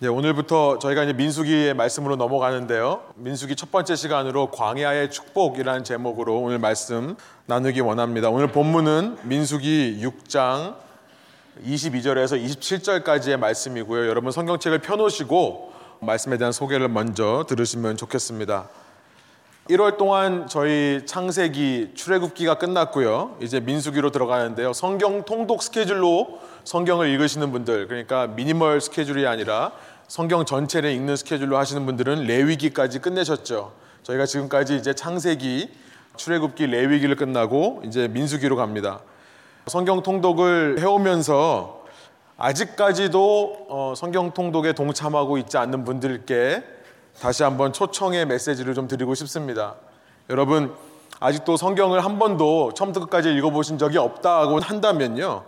네, 오늘부터 저희가 이제 민수기의 말씀으로 넘어가는데요. 민수기 첫 번째 시간으로 광야의 축복이라는 제목으로 오늘 말씀 나누기 원합니다. 오늘 본문은 민수기 6장 22절에서 27절까지의 말씀이고요. 여러분 성경책을 펴놓으시고 말씀에 대한 소개를 먼저 들으시면 좋겠습니다. 1월 동안 저희 창세기 출애굽기가 끝났고요. 이제 민수기로 들어가는데요. 성경 통독 스케줄로 성경을 읽으시는 분들, 그러니까 미니멀 스케줄이 아니라 성경 전체를 읽는 스케줄로 하시는 분들은 레위기까지 끝내셨죠. 저희가 지금까지 이제 창세기, 출애굽기, 레위기를 끝나고 이제 민수기로 갑니다. 성경 통독을 해오면서 아직까지도 어, 성경 통독에 동참하고 있지 않는 분들께 다시 한번 초청의 메시지를 좀 드리고 싶습니다. 여러분, 아직도 성경을 한 번도 처음부터 끝까지 읽어보신 적이 없다고 한다면요.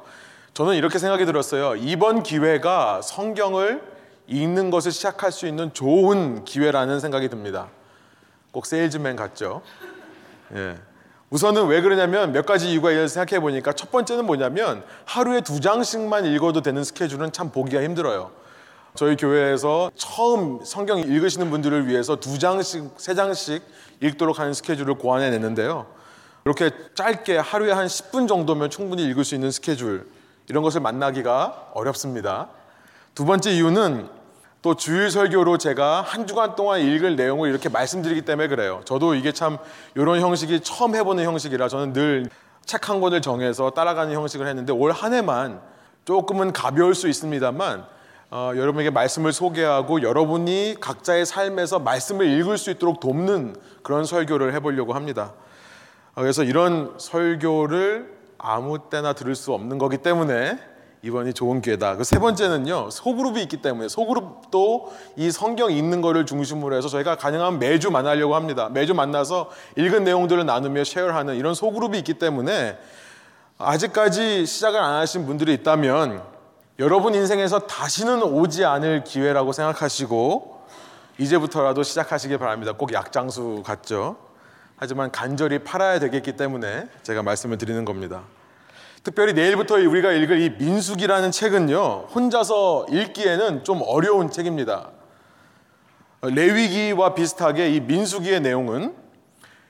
저는 이렇게 생각이 들었어요. 이번 기회가 성경을 읽는 것을 시작할 수 있는 좋은 기회라는 생각이 듭니다. 꼭 세일즈맨 같죠? 예. 우선은 왜 그러냐면 몇 가지 이유가 있어서 생각해 보니까 첫 번째는 뭐냐면 하루에 두 장씩만 읽어도 되는 스케줄은 참 보기가 힘들어요. 저희 교회에서 처음 성경 읽으시는 분들을 위해서 두 장씩, 세 장씩 읽도록 하는 스케줄을 고안해 냈는데요. 이렇게 짧게 하루에 한 10분 정도면 충분히 읽을 수 있는 스케줄, 이런 것을 만나기가 어렵습니다. 두 번째 이유는 또 주일 설교로 제가 한 주간 동안 읽을 내용을 이렇게 말씀드리기 때문에 그래요. 저도 이게 참 이런 형식이 처음 해보는 형식이라 저는 늘 책 한 권을 정해서 따라가는 형식을 했는데 올 한 해만 조금은 가벼울 수 있습니다만 어, 여러분에게 말씀을 소개하고 여러분이 각자의 삶에서 말씀을 읽을 수 있도록 돕는 그런 설교를 해보려고 합니다. 어, 그래서 이런 설교를 아무 때나 들을 수 없는 거기 때문에 이번이 좋은 기회다. 그 세 번째는요, 소그룹이 있기 때문에 소그룹도 이 성경 읽는 거를 중심으로 해서 저희가 가능하면 매주 만나려고 합니다. 매주 만나서 읽은 내용들을 나누며 쉐어하는 이런 소그룹이 있기 때문에 아직까지 시작을 안 하신 분들이 있다면 여러분 인생에서 다시는 오지 않을 기회라고 생각하시고 이제부터라도 시작하시길 바랍니다. 꼭 약장수 같죠? 하지만 간절히 팔아야 되겠기 때문에 제가 말씀을 드리는 겁니다. 특별히 내일부터 우리가 읽을 이 민숙이라는 책은요, 혼자서 읽기에는 좀 어려운 책입니다. 레위기와 비슷하게 이 민수기의 내용은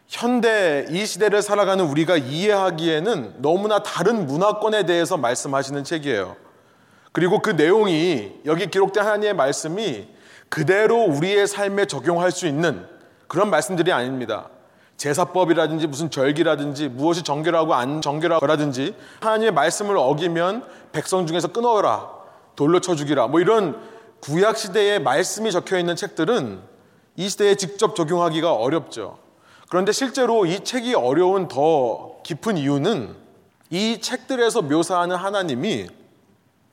현대 이 시대를 살아가는 우리가 이해하기에는 너무나 다른 문화권에 대해서 말씀하시는 책이에요. 그리고 그 내용이 여기 기록된 하나님의 말씀이 그대로 우리의 삶에 적용할 수 있는 그런 말씀들이 아닙니다. 제사법이라든지 무슨 절기라든지 무엇이 정결하고 안 정결하고라든지 하나님의 말씀을 어기면 백성 중에서 끊어라 돌로 쳐 죽이라 뭐 이런 구약 시대의 말씀이 적혀 있는 책들은 이 시대에 직접 적용하기가 어렵죠. 그런데 실제로 이 책이 어려운 더 깊은 이유는 이 책들에서 묘사하는 하나님이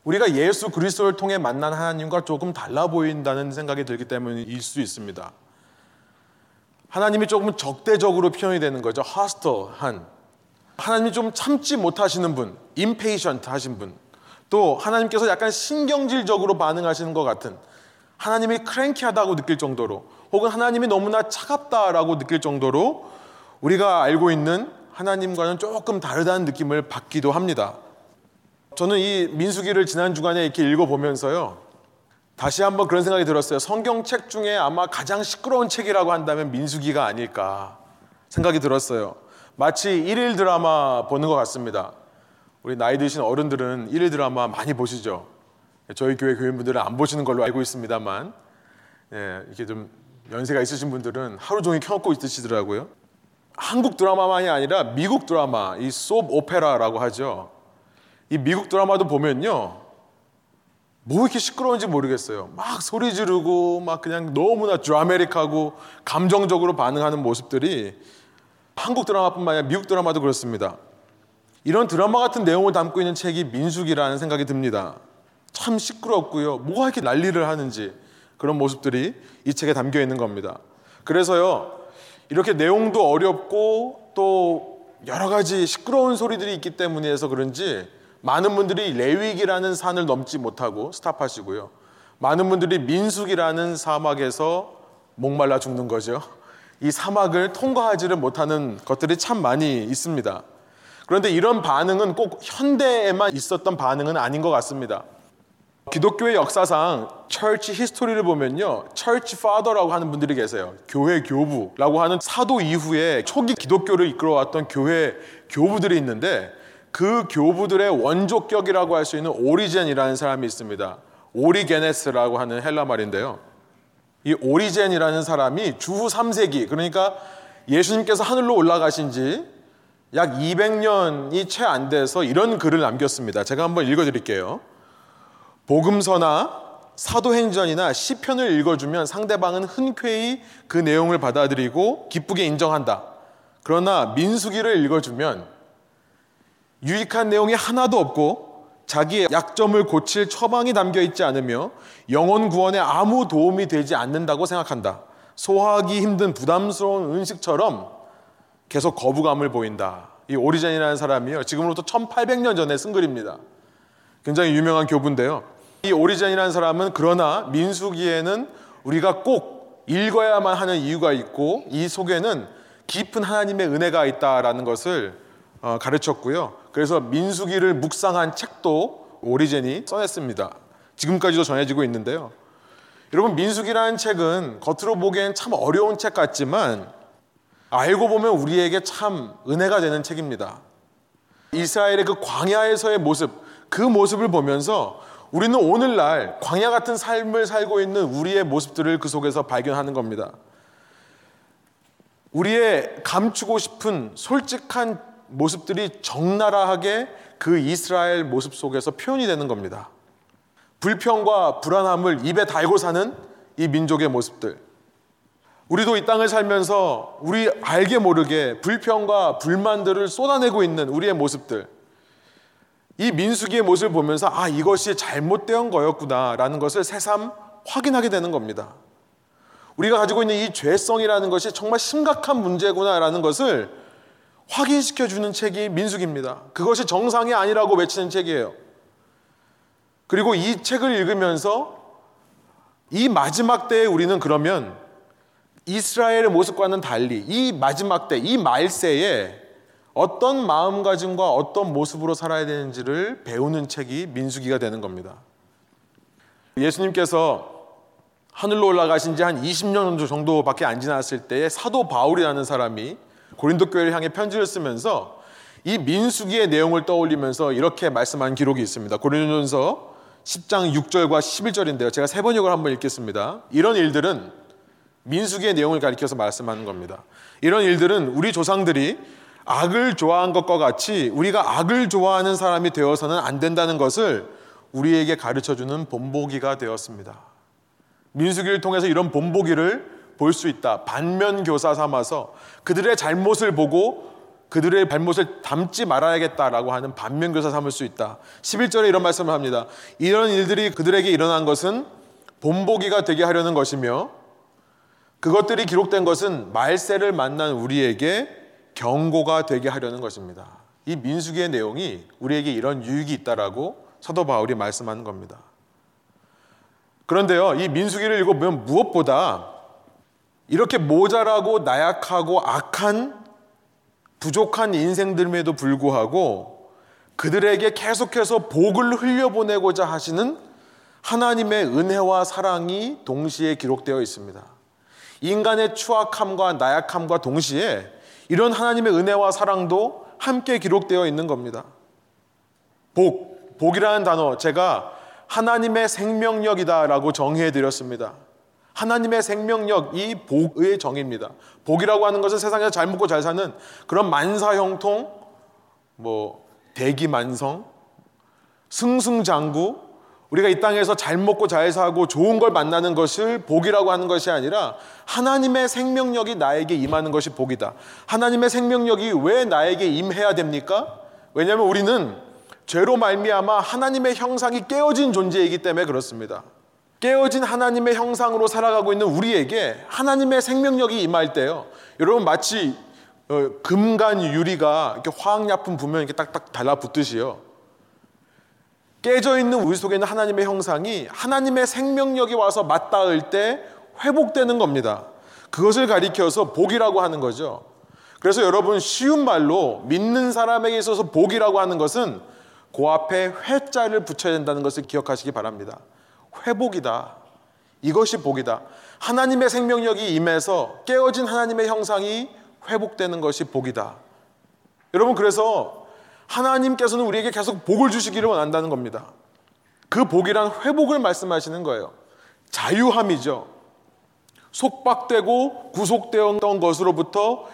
우리가 예수 그리스도를 통해 만난 하나님과 조금 달라 보인다는 생각이 들기 때문일 수 있습니다. 하나님이 조금 적대적으로 표현이 되는 거죠. hostle한. 하나님이 좀 참지 못하시는 분, impatient 하신 분. 또 하나님께서 약간 신경질적으로 반응하시는 것 같은 하나님이 크랭키하다고 느낄 정도로 혹은 하나님이 너무나 차갑다라고 느낄 정도로 우리가 알고 있는 하나님과는 조금 다르다는 느낌을 받기도 합니다. 저는 이 민수기를 지난 주간에 이렇게 읽어보면서요. 다시 한번 그런 생각이 들었어요. 성경책 중에 아마 가장 시끄러운 책이라고 한다면 민수기가 아닐까 생각이 들었어요. 마치 일일 드라마 보는 것 같습니다. 우리 나이 드신 어른들은 일일 드라마 많이 보시죠. 저희 교회 교인분들은 안 보시는 걸로 알고 있습니다만, 예, 이렇게 좀 연세가 있으신 분들은 하루 종일 켜놓고 있으시더라고요. 한국 드라마만이 아니라 미국 드라마, 이 소프 오페라라고 하죠. 이 미국 드라마도 보면요. 뭐 이렇게 시끄러운지 모르겠어요. 막 소리 지르고 막 그냥 너무나 드라메릭하고 감정적으로 반응하는 모습들이 한국 드라마뿐만 아니라 미국 드라마도 그렇습니다. 이런 드라마 같은 내용을 담고 있는 책이 민숙이라는 생각이 듭니다. 참 시끄럽고요. 뭐가 이렇게 난리를 하는지 그런 모습들이 이 책에 담겨 있는 겁니다. 그래서요. 이렇게 내용도 어렵고 또 여러 가지 시끄러운 소리들이 있기 때문에 해서 그런지 많은 분들이 레위기라는 산을 넘지 못하고 스탑하시고요. 많은 분들이 민숙이라는 사막에서 목말라 죽는 거죠. 이 사막을 통과하지를 못하는 것들이 참 많이 있습니다. 그런데 이런 반응은 꼭 현대에만 있었던 반응은 아닌 것 같습니다. 기독교의 역사상 church history를 보면요. church father라고 하는 분들이 계세요. 교회 교부라고 하는 사도 이후에 초기 기독교를 이끌어왔던 교회 교부들이 있는데 그 교부들의 원조격이라고 할 수 있는 Origen이라는 사람이 있습니다. 오리게네스라고 하는 헬라 말인데요. 이 Origen이라는 사람이 주후 3세기 그러니까 예수님께서 하늘로 올라가신 지 약 200년이 채 안 돼서 이런 글을 남겼습니다. 제가 한번 읽어 드릴게요. 복음서나 사도행전이나 시편을 읽어주면 상대방은 흔쾌히 그 내용을 받아들이고 기쁘게 인정한다. 그러나 민수기를 읽어주면 유익한 내용이 하나도 없고 자기의 약점을 고칠 처방이 담겨 있지 않으며 영혼 구원에 아무 도움이 되지 않는다고 생각한다. 소화하기 힘든 부담스러운 음식처럼 계속 거부감을 보인다. 이 오리젠이라는 사람이요. 지금으로부터 1800년 전에 쓴 글입니다. 굉장히 유명한 교부인데요. 이 오리젠이라는 사람은 그러나 민수기에는 우리가 꼭 읽어야만 하는 이유가 있고 이 속에는 깊은 하나님의 은혜가 있다라는 것을 어, 가르쳤고요. 그래서 민수기를 묵상한 책도 오리젠이 써냈습니다. 지금까지도 전해지고 있는데요. 여러분 민수기라는 책은 겉으로 보기엔 참 어려운 책 같지만 알고 보면 우리에게 참 은혜가 되는 책입니다. 이스라엘의 그 광야에서의 모습, 그 모습을 보면서 우리는 오늘날 광야 같은 삶을 살고 있는 우리의 모습들을 그 속에서 발견하는 겁니다. 우리의 감추고 싶은 솔직한 모습들이 적나라하게 그 이스라엘 모습 속에서 표현이 되는 겁니다. 불평과 불안함을 입에 달고 사는 이 민족의 모습들. 우리도 이 땅을 살면서 우리 알게 모르게 불평과 불만들을 쏟아내고 있는 우리의 모습들. 이 민수기의 모습을 보면서 아, 이것이 잘못된 거였구나라는 것을 새삼 확인하게 되는 겁니다. 우리가 가지고 있는 이 죄성이라는 것이 정말 심각한 문제구나라는 것을 확인시켜 주는 책이 민숙입니다. 그것이 정상이 아니라고 외치는 책이에요. 그리고 이 책을 읽으면서 이 마지막 때에 우리는 그러면 이스라엘의 모습과는 달리 이 마지막 때, 이 말세에 어떤 마음가짐과 어떤 모습으로 살아야 되는지를 배우는 책이 민수기가 되는 겁니다. 예수님께서 하늘로 올라가신 지 한 20년 정도밖에 안 지났을 때에 사도 바울이라는 사람이 고린도 교회를 향해 편지를 쓰면서 이 민수기의 내용을 떠올리면서 이렇게 말씀한 기록이 있습니다. 고린도전서 10장 6절과 11절인데요. 제가 세 번역을 한번 읽겠습니다. 이런 일들은 민수기의 내용을 가리켜서 말씀하는 겁니다. 이런 일들은 우리 조상들이 악을 좋아한 것과 같이 우리가 악을 좋아하는 사람이 되어서는 안 된다는 것을 우리에게 가르쳐 주는 본보기가 되었습니다. 민수기를 통해서 이런 본보기를 볼 수 있다. 반면 교사 삼아서 그들의 잘못을 보고 그들의 잘못을 담지 말아야겠다라고 하는 반면 교사 삼을 수 있다. 11절에 이런 말씀을 합니다. 이런 일들이 그들에게 일어난 것은 본보기가 되게 하려는 것이며 그것들이 기록된 것은 말세를 만난 우리에게 경고가 되게 하려는 것입니다. 이 민수기의 내용이 우리에게 이런 유익이 있다라고 사도 바울이 말씀하는 겁니다. 그런데요, 이 민수기를 읽어보면 무엇보다 이렇게 모자라고 나약하고 악한 부족한 인생들임에도 불구하고 그들에게 계속해서 복을 흘려보내고자 하시는 하나님의 은혜와 사랑이 동시에 기록되어 있습니다. 인간의 추악함과 나약함과 동시에 이런 하나님의 은혜와 사랑도 함께 기록되어 있는 겁니다. 복, 복이라는 단어 제가 하나님의 생명력이다라고 정의해 드렸습니다. 하나님의 생명력, 이 복의 정의입니다. 복이라고 하는 것은 세상에서 잘 먹고 잘 사는 그런 만사형통, 뭐, 대기만성, 승승장구, 우리가 이 땅에서 잘 먹고 잘 사고 좋은 걸 만나는 것을 복이라고 하는 것이 아니라 하나님의 생명력이 나에게 임하는 것이 복이다. 하나님의 생명력이 왜 나에게 임해야 됩니까? 왜냐하면 우리는 죄로 말미암아 하나님의 형상이 깨어진 존재이기 때문에 그렇습니다. 깨어진 하나님의 형상으로 살아가고 있는 우리에게 하나님의 생명력이 임할 때요. 여러분 마치 어, 금간 유리가 이렇게 화학약품 부면 이렇게 딱딱 달라붙듯이요. 깨져 있는 우리 속에 있는 하나님의 형상이 하나님의 생명력이 와서 맞닿을 때 회복되는 겁니다. 그것을 가리켜서 복이라고 하는 거죠. 그래서 여러분 쉬운 말로 믿는 사람에게 있어서 복이라고 하는 것은 그 앞에 회자를 붙여야 된다는 것을 기억하시기 바랍니다. 회복이다. 이것이 복이다. 하나님의 생명력이 임해서 깨어진 하나님의 형상이 회복되는 것이 복이다. 여러분, 그래서 하나님께서는 우리에게 계속 복을 주시기를 원한다는 겁니다. 그 복이란 회복을 말씀하시는 거예요. 자유함이죠. 속박되고 구속되었던 것으로부터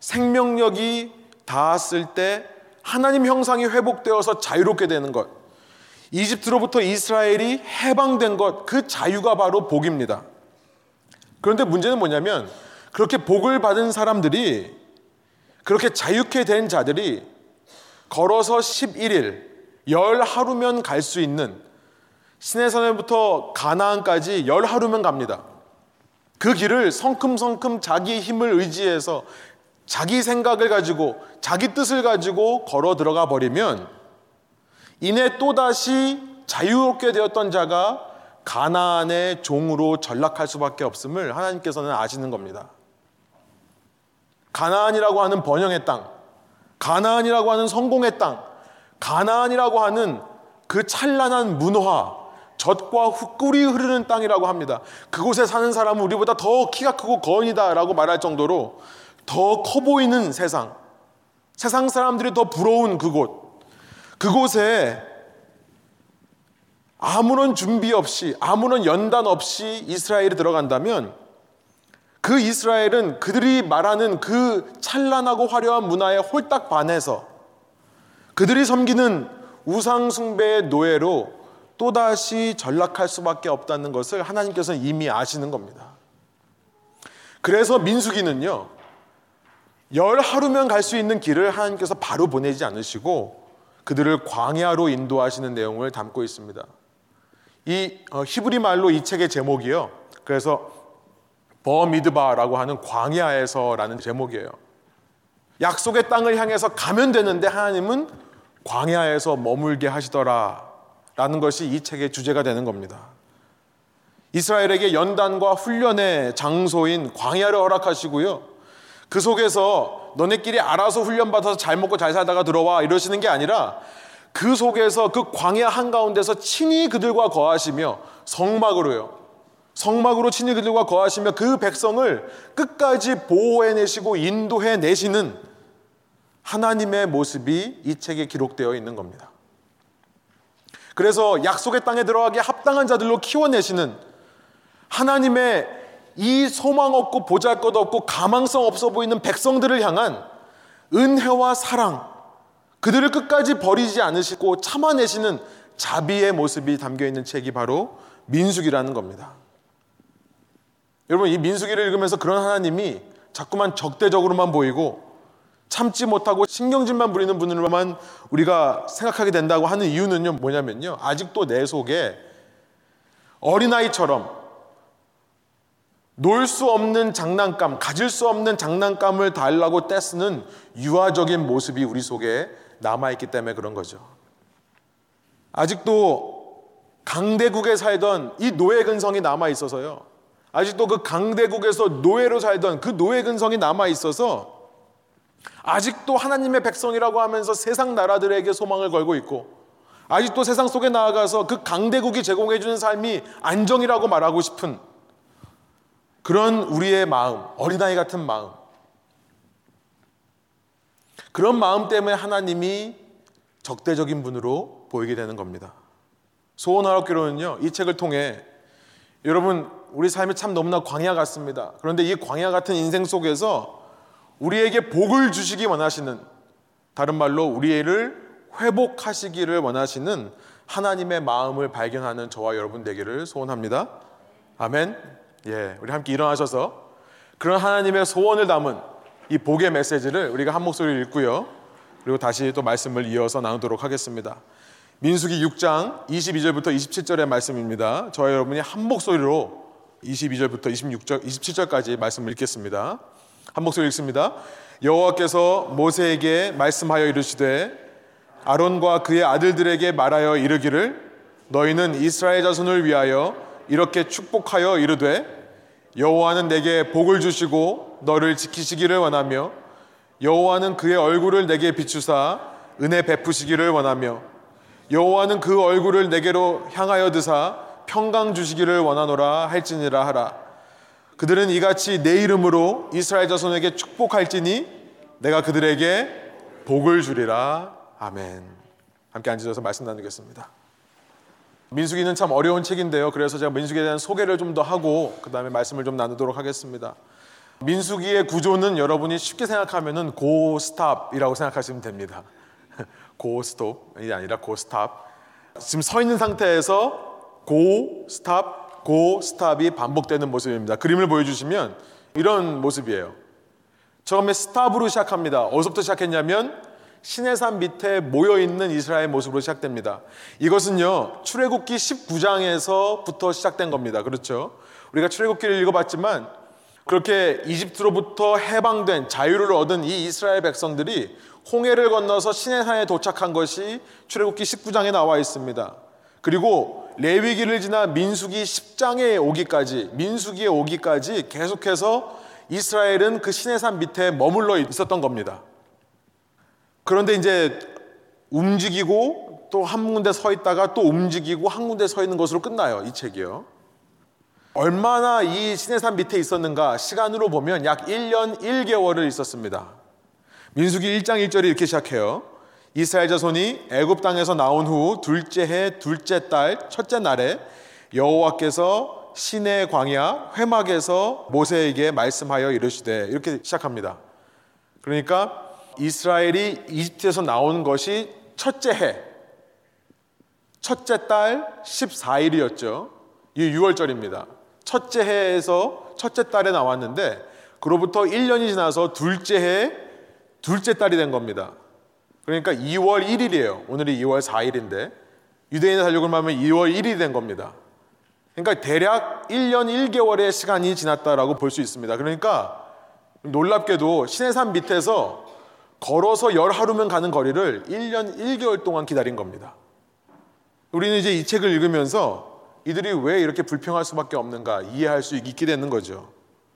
생명력이 닿았을 때 하나님 형상이 회복되어서 자유롭게 되는 것. 이집트로부터 이스라엘이 해방된 것, 그 자유가 바로 복입니다. 그런데 문제는 뭐냐면 그렇게 복을 받은 사람들이 그렇게 자유케 된 자들이 걸어서 11일, 열 하루면 갈 수 있는 시내산에부터 가나안까지 열 하루면 갑니다. 그 길을 성큼성큼 자기의 힘을 의지해서 자기 생각을 가지고 자기 뜻을 가지고 걸어 들어가 버리면 이내 또다시 자유롭게 되었던 자가 가나안의 종으로 전락할 수밖에 없음을 하나님께서는 아시는 겁니다. 가나안이라고 하는 번영의 땅, 가나안이라고 하는 성공의 땅, 가나안이라고 하는 그 찬란한 문화, 젖과 꿀이 흐르는 땅이라고 합니다. 그곳에 사는 사람은 우리보다 더 키가 크고 거인이다라고 말할 정도로 더 커 보이는 세상, 세상 사람들이 더 부러운 그곳, 그곳에 아무런 준비 없이, 아무런 연단 없이 이스라엘이 들어간다면 그 이스라엘은 그들이 말하는 그 찬란하고 화려한 문화에 홀딱 반해서 그들이 섬기는 우상숭배의 노예로 또다시 전락할 수밖에 없다는 것을 하나님께서는 이미 아시는 겁니다. 그래서 민수기는요, 열 하루면 갈 수 있는 길을 하나님께서 바로 보내지 않으시고 그들을 광야로 인도하시는 내용을 담고 있습니다. 이 어, 히브리 말로 이 책의 제목이요. 그래서 버미드바라고 하는 광야에서라는 제목이에요. 약속의 땅을 향해서 가면 되는데 하나님은 광야에서 머물게 하시더라. 라는 것이 이 책의 주제가 되는 겁니다. 이스라엘에게 연단과 훈련의 장소인 광야를 허락하시고요. 그 속에서 너네끼리 알아서 훈련받아서 잘 먹고 잘 살다가 들어와 이러시는 게 아니라 그 속에서 그 광야 한가운데서 친히 그들과 거하시며 성막으로요. 성막으로 친히 그들과 거하시며 그 백성을 끝까지 보호해내시고 인도해내시는 하나님의 모습이 이 책에 기록되어 있는 겁니다. 그래서 약속의 땅에 들어가기에 합당한 자들로 키워내시는 하나님의 이 소망 없고 보잘 것 없고 가망성 없어 보이는 백성들을 향한 은혜와 사랑, 그들을 끝까지 버리지 않으시고 참아내시는 자비의 모습이 담겨 있는 책이 바로 민숙이라는 겁니다. 여러분, 이 민숙이를 읽으면서 그런 하나님이 자꾸만 적대적으로만 보이고 참지 못하고 신경질만 부리는 분으로만 우리가 생각하게 된다고 하는 이유는요, 뭐냐면요. 아직도 내 속에 어린아이처럼 놀 수 없는 장난감, 가질 수 없는 장난감을 달라고 떼쓰는 유아적인 모습이 우리 속에 남아있기 때문에 그런 거죠. 아직도 강대국에 살던 이 노예 근성이 남아 있어서요. 아직도 그 강대국에서 노예로 살던 그 노예 근성이 남아 있어서 아직도 하나님의 백성이라고 하면서 세상 나라들에게 소망을 걸고 있고 아직도 세상 속에 나아가서 그 강대국이 제공해 주는 삶이 안정이라고 말하고 싶은 그런 우리의 마음, 어린아이 같은 마음. 그런 마음 때문에 하나님이 적대적인 분으로 보이게 되는 겁니다. 소원하옵기로는요, 이 책을 통해 여러분, 우리 삶이 참 너무나 광야 같습니다. 그런데 이 광야 같은 인생 속에서 우리에게 복을 주시기 원하시는 다른 말로 우리를 회복하시기를 원하시는 하나님의 마음을 발견하는 저와 여러분 되기를 소원합니다. 아멘. 예, 우리 함께 일어나셔서 그런 하나님의 소원을 담은 이 복의 메시지를 우리가 한 목소리로 읽고요. 그리고 다시 또 말씀을 이어서 나누도록 하겠습니다. 민수기 6장 22절부터 27절의 말씀입니다. 저와 여러분이 한 목소리로 22절부터 26절, 27절까지 말씀을 읽겠습니다. 한 목소리 읽습니다. 여호와께서 모세에게 말씀하여 이르시되 아론과 그의 아들들에게 말하여 이르기를 너희는 이스라엘 자손을 위하여 이렇게 축복하여 이르되 여호와는 내게 복을 주시고 너를 지키시기를 원하며 여호와는 그의 얼굴을 내게 비추사 은혜 베푸시기를 원하며 여호와는 그 얼굴을 내게로 향하여 드사 평강 주시기를 원하노라 할지니라 하라. 그들은 이같이 내 이름으로 이스라엘 자손에게 축복할지니 내가 그들에게 복을 주리라. 아멘. 함께 앉으셔서 말씀 나누겠습니다 민수기는 참 어려운 책인데요 그래서 제가 민수기에 대한 소개를 좀 더 하고 그 다음에 말씀을 좀 나누도록 하겠습니다 민수기의 구조는 여러분이 쉽게 생각하면은 go stop이라고 생각하시면 됩니다. 고 스톱이 아니라 go stop. 지금 서 있는 상태에서 go stop, go stop이 반복되는 모습입니다. 그림을 보여주시면 이런 모습이에요. 처음에 스탑으로 시작합니다. 어디서부터 시작했냐면 시내산 밑에 모여 있는 이스라엘 모습으로 시작됩니다. 이것은요 출애굽기 19장에서부터 시작된 겁니다. 그렇죠? 우리가 출애굽기를 읽어봤지만 그렇게 이집트로부터 해방된 자유를 얻은 이 이스라엘 백성들이 홍해를 건너서 시내산에 도착한 것이 출애굽기 19장에 나와 있습니다. 그리고 레위기를 지나 민수기 10장에 오기까지 민수기에 오기까지 계속해서 이스라엘은 그 시내산 밑에 머물러 있었던 겁니다. 그런데 이제 움직이고 또 한 군데 서 있다가 또 움직이고 한 군데 서 있는 것으로 끝나요. 이 책이요. 얼마나 이 시내산 밑에 있었는가 시간으로 보면 약 1년 1개월을 있었습니다. 민수기 1장 1절이 이렇게 시작해요. 이스라엘 자손이 애굽 땅에서 나온 후 둘째 해 둘째 달 첫째 날에 여호와께서 시내 광야 회막에서 모세에게 말씀하여 이르시되 이렇게 시작합니다. 그러니까 이스라엘이 이집트에서 나온 것이 첫째 해 첫째 달 14일이었죠. 이 6월절입니다. 첫째 해에서 첫째 달에 나왔는데 그로부터 1년이 지나서 둘째 해 둘째 달이 된 겁니다. 그러니까 2월 1일이에요. 오늘이 2월 4일인데 유대인의 살육을 말하면 2월 1일이 된 겁니다. 그러니까 대략 1년 1개월의 시간이 지났다라고 볼 수 있습니다. 그러니까 놀랍게도 시내산 밑에서 걸어서 열 하루면 가는 거리를 1년 1개월 동안 기다린 겁니다. 우리는 이제 이 책을 읽으면서 이들이 왜 이렇게 불평할 수밖에 없는가 이해할 수 있게 되는 거죠.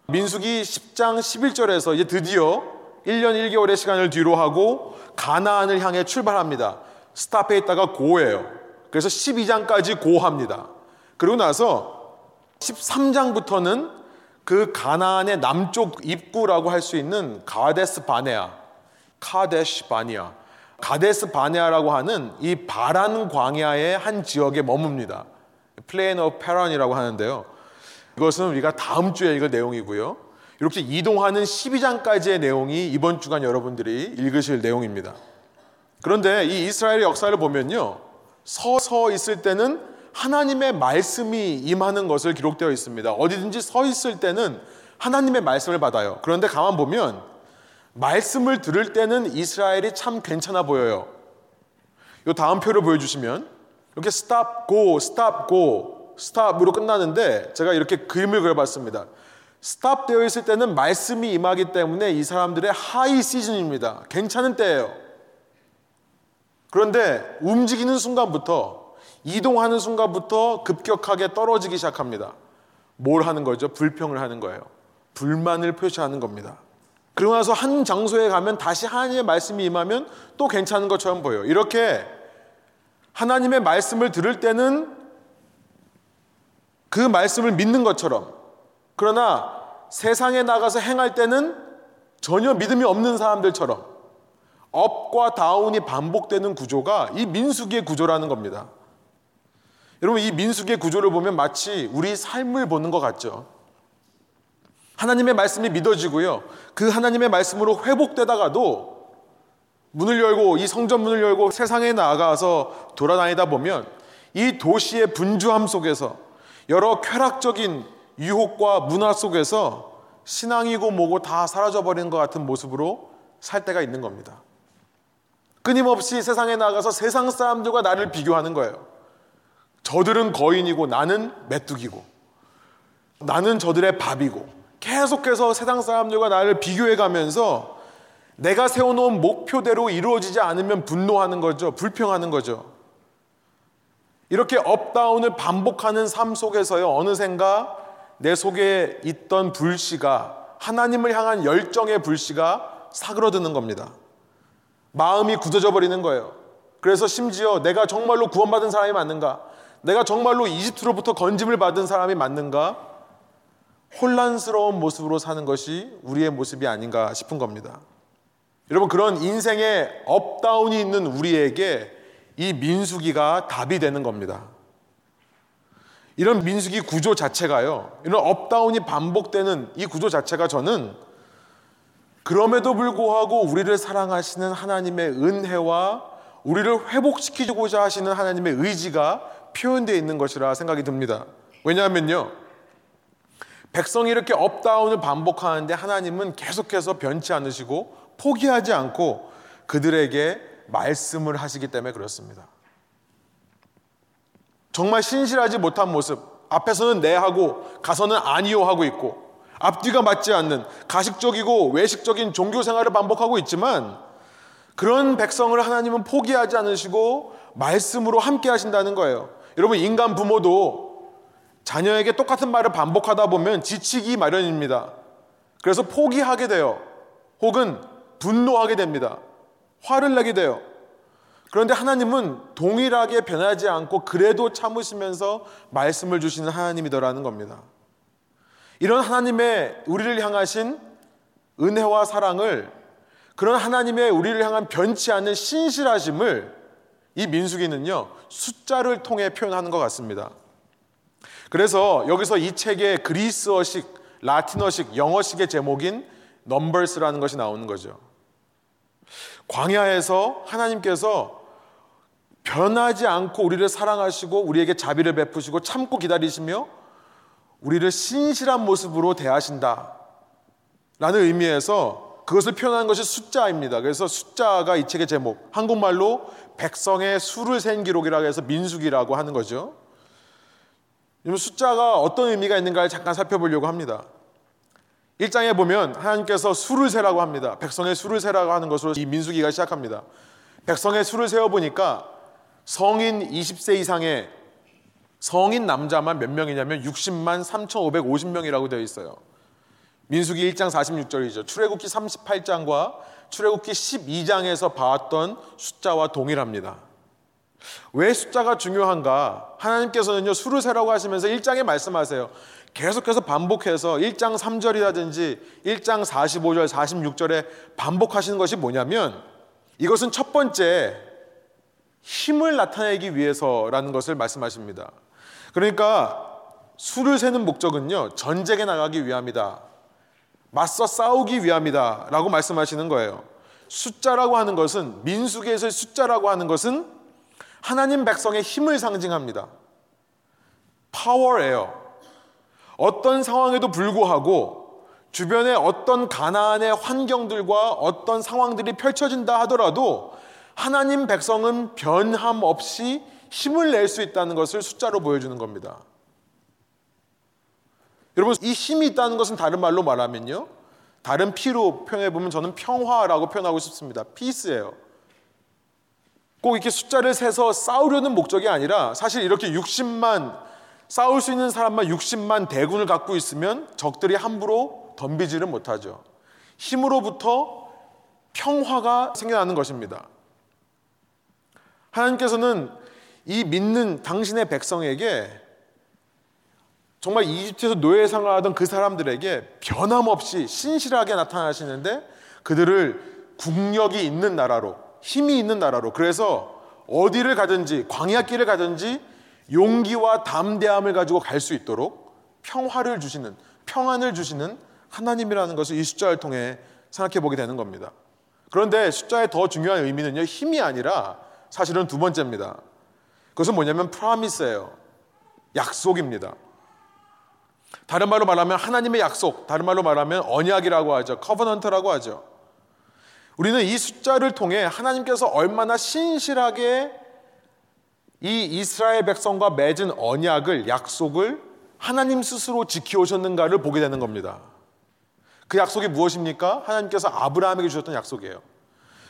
민수기 10장 11절에서 이제 드디어 1년 1개월의 시간을 뒤로 하고 가나안을 향해 출발합니다. stop에 있다가 go예요. 그래서 12장까지 go합니다. 그리고 나서 13장부터는 그 가나안의 남쪽 입구라고 할 수 있는 가데스 바네아, Kadesh Barnea, 가데스 바네아라고 하는 이 바란 광야의 한 지역에 머뭅니다. plain of Paran이라고 하는데요. 이것은 우리가 다음 주에 읽을 내용이고요. 이렇게 이동하는 12장까지의 내용이 이번 주간 여러분들이 읽으실 내용입니다. 그런데 이 이스라엘의 역사를 보면요. 서서 있을 때는 하나님의 말씀이 임하는 것을 기록되어 있습니다. 어디든지 서 있을 때는 하나님의 말씀을 받아요. 그런데 가만 보면 말씀을 들을 때는 이스라엘이 참 괜찮아 보여요. 이 다음 표를 보여주시면 이렇게 stop, go, stop, go, stop으로 끝나는데 제가 이렇게 그림을 그려봤습니다. stop 되어 있을 때는 말씀이 임하기 때문에 이 사람들의 하이 시즌입니다. 괜찮은 때예요. 그런데 움직이는 순간부터 이동하는 순간부터 급격하게 떨어지기 시작합니다. 뭘 하는 거죠? 불평을 하는 거예요. 불만을 표시하는 겁니다. 그러고 나서 한 장소에 가면 다시 하나님의 말씀이 임하면 또 괜찮은 것처럼 보여요. 이렇게 하나님의 말씀을 들을 때는 그 말씀을 믿는 것처럼 그러나 세상에 나가서 행할 때는 전혀 믿음이 없는 사람들처럼 업과 다운이 반복되는 구조가 이 민수기의 구조라는 겁니다. 여러분 이 민수기의 구조를 보면 마치 우리 삶을 보는 것 같죠. 하나님의 말씀이 믿어지고요. 그 하나님의 말씀으로 회복되다가도 문을 열고 이 성전 문을 열고 세상에 나가서 돌아다니다 보면 이 도시의 분주함 속에서 여러 쾌락적인 유혹과 문화 속에서 신앙이고 뭐고 다 사라져 버리는 것 같은 모습으로 살 때가 있는 겁니다. 끊임없이 세상에 나가서 세상 사람들과 나를 비교하는 거예요. 저들은 거인이고 나는 메뚜기고 나는 저들의 밥이고 계속해서 세상 사람들과 나를 비교해 가면서 내가 세워놓은 목표대로 이루어지지 않으면 분노하는 거죠. 불평하는 거죠. 이렇게 up down을 반복하는 삶 속에서요, 어느샌가 내 속에 있던 불씨가, 하나님을 향한 열정의 불씨가 사그러드는 겁니다. 마음이 굳어져 버리는 거예요. 그래서 심지어 내가 정말로 구원받은 사람이 맞는가? 내가 정말로 이집트로부터 건짐을 받은 사람이 맞는가? 혼란스러운 모습으로 사는 것이 우리의 모습이 아닌가 싶은 겁니다. 여러분 그런 인생의 up down이 있는 우리에게 이 민수기가 답이 되는 겁니다. 이런 민수기 구조 자체가요. 이런 up down이 반복되는 이 구조 자체가 저는 그럼에도 불구하고 우리를 사랑하시는 하나님의 은혜와 우리를 회복시키고자 하시는 하나님의 의지가 표현되어 있는 것이라 생각이 듭니다. 왜냐하면요. 백성이 이렇게 up down을 반복하는데 하나님은 계속해서 변치 않으시고 포기하지 않고 그들에게 말씀을 하시기 때문에 그렇습니다. 정말 신실하지 못한 모습, 앞에서는 네 하고 가서는 아니요 하고 있고 앞뒤가 맞지 않는 가식적이고 외식적인 종교 생활을 반복하고 있지만 그런 백성을 하나님은 포기하지 않으시고 말씀으로 함께 하신다는 거예요. 여러분 인간 부모도 자녀에게 똑같은 말을 반복하다 보면 지치기 마련입니다. 그래서 포기하게 돼요. 혹은 분노하게 됩니다. 화를 내게 돼요. 그런데 하나님은 동일하게 변하지 않고 그래도 참으시면서 말씀을 주시는 하나님이더라는 겁니다. 이런 하나님의 우리를 향하신 은혜와 사랑을 그런 하나님의 우리를 향한 변치 않는 신실하심을 이 민수기는요 숫자를 통해 표현하는 것 같습니다. 그래서 여기서 이 책의 그리스어식, 라틴어식, 영어식의 제목인 넘버스라는 것이 나오는 거죠. 광야에서 하나님께서 변하지 않고 우리를 사랑하시고 우리에게 자비를 베푸시고 참고 기다리시며 우리를 신실한 모습으로 대하신다. 라는 의미에서 그것을 표현하는 것이 숫자입니다. 그래서 숫자가 이 책의 제목, 한국말로 백성의 수를 센 기록이라고 해서 민숙이라고 하는 거죠. 숫자가 어떤 의미가 있는가를 잠깐 살펴보려고 합니다. 1장에 보면 하나님께서 수를 세라고 합니다. 백성의 수를 세라고 하는 것으로 이 민수기가 시작합니다. 백성의 수를 세어보니까 성인 20세 이상의 성인 남자만 몇 명이냐면 60만 3,550명이라고 되어 있어요. 민수기 1장 46절이죠. 출애굽기 38장과 출애굽기 12장에서 봐왔던 숫자와 동일합니다. 왜 숫자가 중요한가? 하나님께서는요, 수를 세라고 하시면서 1장에 말씀하세요. 계속해서 반복해서 1장 3절이라든지 1장 45절, 46절에 반복하시는 것이 뭐냐면 이것은 첫 번째 힘을 나타내기 위해서라는 것을 말씀하십니다. 그러니까 수를 세는 목적은요, 전쟁에 나가기 위함이다. 맞서 싸우기 위함이다. 라고 말씀하시는 거예요. 숫자라고 하는 것은, 민수기에서의 숫자라고 하는 것은 하나님 백성의 힘을 상징합니다. 파워예요. 어떤 상황에도 불구하고 주변에 어떤 가나안의 환경들과 어떤 상황들이 펼쳐진다 하더라도 하나님 백성은 변함 없이 힘을 낼 수 있다는 것을 숫자로 보여주는 겁니다. 여러분, 이 힘이 있다는 것은 다른 말로 말하면요. 다른 피로 표현해 보면 저는 평화라고 표현하고 싶습니다. 피스예요. 꼭 이렇게 숫자를 세서 싸우려는 목적이 아니라 사실 이렇게 60만 싸울 수 있는 사람만 60만 대군을 갖고 있으면 적들이 함부로 덤비지를 못하죠. 힘으로부터 평화가 생겨나는 것입니다. 하나님께서는 이 믿는 당신의 백성에게 정말 이집트에서 노예 생활하던 그 사람들에게 변함없이 신실하게 나타나시는데 그들을 국력이 있는 나라로 힘이 있는 나라로 그래서 어디를 가든지 광야 길을 가든지 용기와 담대함을 가지고 갈 수 있도록 평화를 주시는 평안을 주시는 하나님이라는 것을 이 숫자를 통해 생각해 보게 되는 겁니다. 그런데 숫자의 더 중요한 의미는요 힘이 아니라 사실은 두 번째입니다. 그것은 뭐냐면 promise예요. 약속입니다. 다른 말로 말하면 하나님의 약속, 다른 말로 말하면 언약이라고 하죠. covenant라고 하죠. 우리는 이 숫자를 통해 하나님께서 얼마나 신실하게 이 이스라엘 백성과 맺은 언약을, 약속을 하나님 스스로 지켜오셨는가를 보게 되는 겁니다. 그 약속이 무엇입니까? 하나님께서 아브라함에게 주셨던 약속이에요.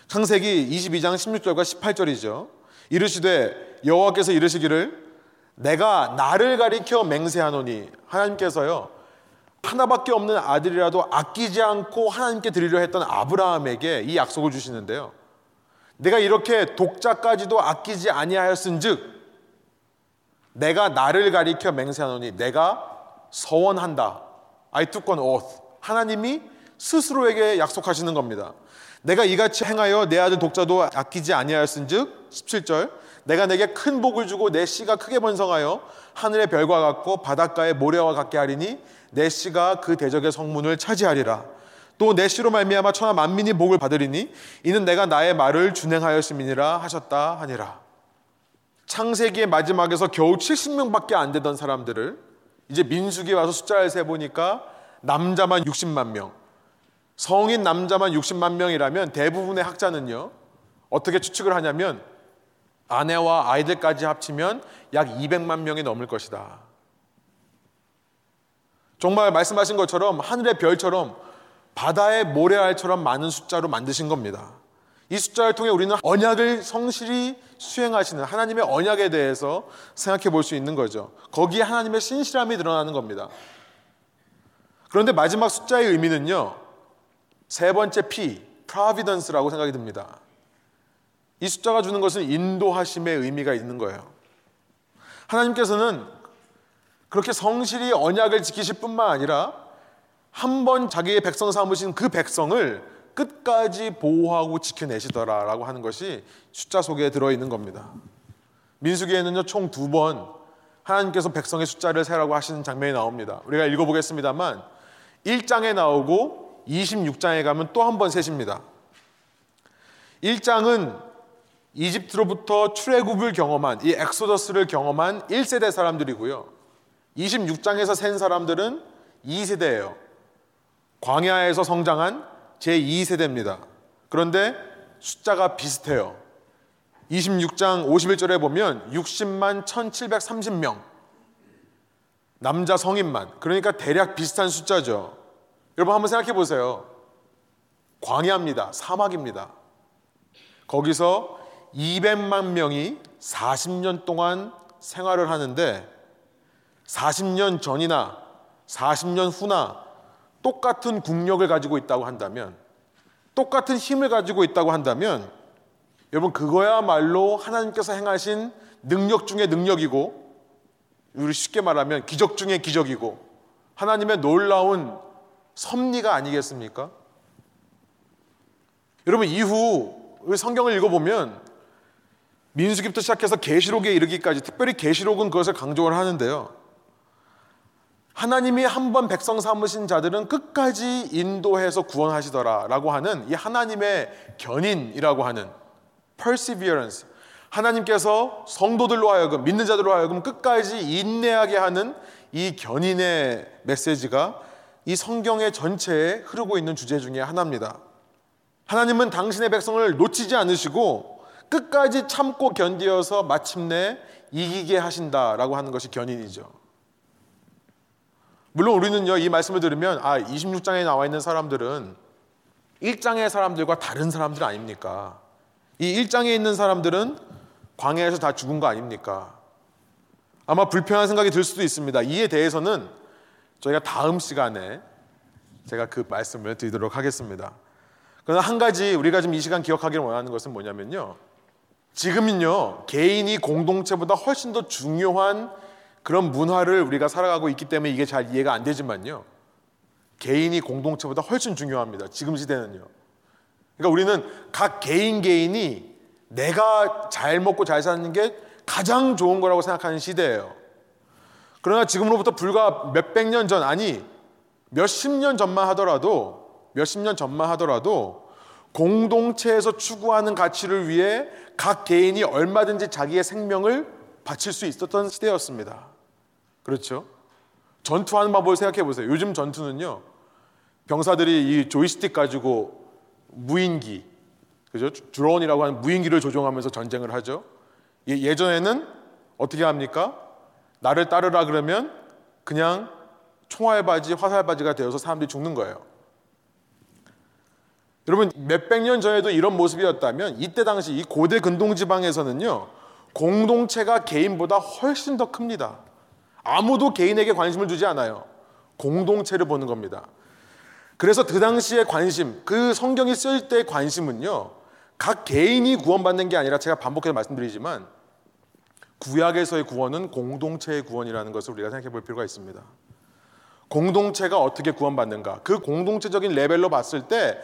창세기 22장 16절과 18절이죠. 이르시되 여호와께서 이르시기를 내가 나를 가리켜 맹세하노니 하나님께서요 하나밖에 없는 아들이라도 아끼지 않고 하나님께 드리려 했던 아브라함에게 이 약속을 주시는데요. 내가 이렇게 독자까지도 아끼지 아니하였은즉 내가 나를 가리켜 맹세하노니 내가 서원한다. I took an oath. 하나님이 스스로에게 약속하시는 겁니다. 내가 이같이 행하여 내 아들 독자도 아끼지 아니하였은즉 17절 내가 내게 큰 복을 주고 내 씨가 크게 번성하여 하늘의 별과 같고 바닷가의 모래와 같게 하리니 내 씨가 그 대적의 성문을 차지하리라. 또내 씨로 말미암아 천하 만민이 복을 받으리니 이는 내가 나의 말을 준행하였음이니라 하셨다 하니라. 창세기의 마지막에서 겨우 70명밖에 안 되던 사람들을 이제 민수기 와서 숫자를 세 보니까 남자만 60만 명, 성인 남자만 60만 명이라면 대부분의 학자는요 어떻게 추측을 하냐면 아내와 아이들까지 합치면 약 200만 명이 넘을 것이다. 정말 말씀하신 것처럼 하늘의 별처럼 바다의 모래알처럼 많은 숫자로 만드신 겁니다. 이 숫자를 통해 우리는 언약을 성실히 수행하시는 하나님의 언약에 대해서 생각해 볼 수 있는 거죠. 거기에 하나님의 신실함이 드러나는 겁니다. 그런데 마지막 숫자의 의미는요, 세 번째 P, providence라고 생각이 듭니다. 이 숫자가 주는 것은 인도하심의 의미가 있는 거예요. 하나님께서는 그렇게 성실히 언약을 지키실 뿐만 아니라 한 번 자기의 백성 삼으신 그 백성을 끝까지 보호하고 지켜내시더라라고 하는 것이 숫자 속에 들어 있는 겁니다. 민수기에는요, 총 두 번 하나님께서 백성의 숫자를 세라고 하시는 장면이 나옵니다. 우리가 읽어보겠습니다만 1장에 나오고 26장에 가면 또 한번 세십니다. 1장은 이집트로부터 출애굽을 경험한 이 엑소더스를 경험한 1세대 사람들이고요. 26장에서 센 사람들은 2세대예요. 광야에서 성장한 제2세대입니다. 그런데 숫자가 비슷해요. 26장 51절에 보면 60만 1730명. 남자 성인만. 그러니까 대략 비슷한 숫자죠. 여러분 한번 생각해 보세요. 광야입니다. 사막입니다. 거기서 200만 명이 40년 동안 생활을 하는데 40년 전이나 40년 후나 똑같은 국력을 가지고 있다고 한다면 똑같은 힘을 가지고 있다고 한다면 여러분 그거야말로 하나님께서 행하신 능력 중의 능력이고 우리 쉽게 말하면 기적 중의 기적이고 하나님의 놀라운 섭리가 아니겠습니까? 여러분 이후 성경을 읽어보면 민수기부터 시작해서 계시록에 이르기까지 특별히 계시록은 그것을 강조를 하는데요. 하나님이 한 번 백성 삼으신 자들은 끝까지 인도해서 구원하시더라라고 하는 이 하나님의 견인이라고 하는 perseverance 하나님께서 성도들로 하여금 믿는 자들로 하여금 끝까지 인내하게 하는 이 견인의 메시지가 이 성경의 전체에 흐르고 있는 주제 중에 하나입니다. 하나님은 당신의 백성을 놓치지 않으시고 끝까지 참고 견디어서 마침내 이기게 하신다라고 하는 것이 견인이죠. 물론 우리는요, 이 말씀을 들으면, 아, 26장에 나와 있는 사람들은 1장의 사람들과 다른 사람들 아닙니까? 이 1장에 있는 사람들은 광야에서 다 죽은 거 아닙니까? 아마 불편한 생각이 들 수도 있습니다. 이에 대해서는 저희가 다음 시간에 제가 그 말씀을 드리도록 하겠습니다. 그러나 한 가지 우리가 지금 이 시간 기억하기를 원하는 것은 뭐냐면요. 지금은요, 개인이 공동체보다 훨씬 더 중요한 그런 문화를 우리가 살아가고 있기 때문에 이게 잘 이해가 안 되지만요. 개인이 공동체보다 훨씬 중요합니다. 지금 시대는요. 그러니까 우리는 각 개인 개인이 내가 잘 먹고 잘 사는 게 가장 좋은 거라고 생각하는 시대예요. 그러나 지금으로부터 불과 몇백 년 전, 아니, 몇십 년 전만 하더라도, 몇십 년 전만 하더라도 공동체에서 추구하는 가치를 위해 각 개인이 얼마든지 자기의 생명을 바칠 수 있었던 시대였습니다. 그렇죠? 전투하는 방법을 생각해 보세요. 요즘 전투는요, 병사들이 이 조이스틱 가지고 무인기, 그죠? 드론이라고 하는 무인기를 조종하면서 전쟁을 하죠. 예, 예전에는 어떻게 합니까? 나를 따르라 그러면 그냥 총알바지, 화살바지가 되어서 사람들이 죽는 거예요. 여러분 몇백 년 전에도 이런 모습이었다면 이때 당시 이 고대 근동 지방에서는요 공동체가 개인보다 훨씬 더 큽니다. 아무도 개인에게 관심을 두지 않아요. 공동체를 보는 겁니다. 그래서 그 당시의 관심, 그 성경이 쓸때 관심은요 각 개인이 구원받는 게 아니라 제가 반복해서 말씀드리지만 구약에서의 구원은 공동체의 구원이라는 것을 우리가 생각해 볼 필요가 있습니다. 공동체가 어떻게 구원받는가? 그 공동체적인 레벨로 봤을 때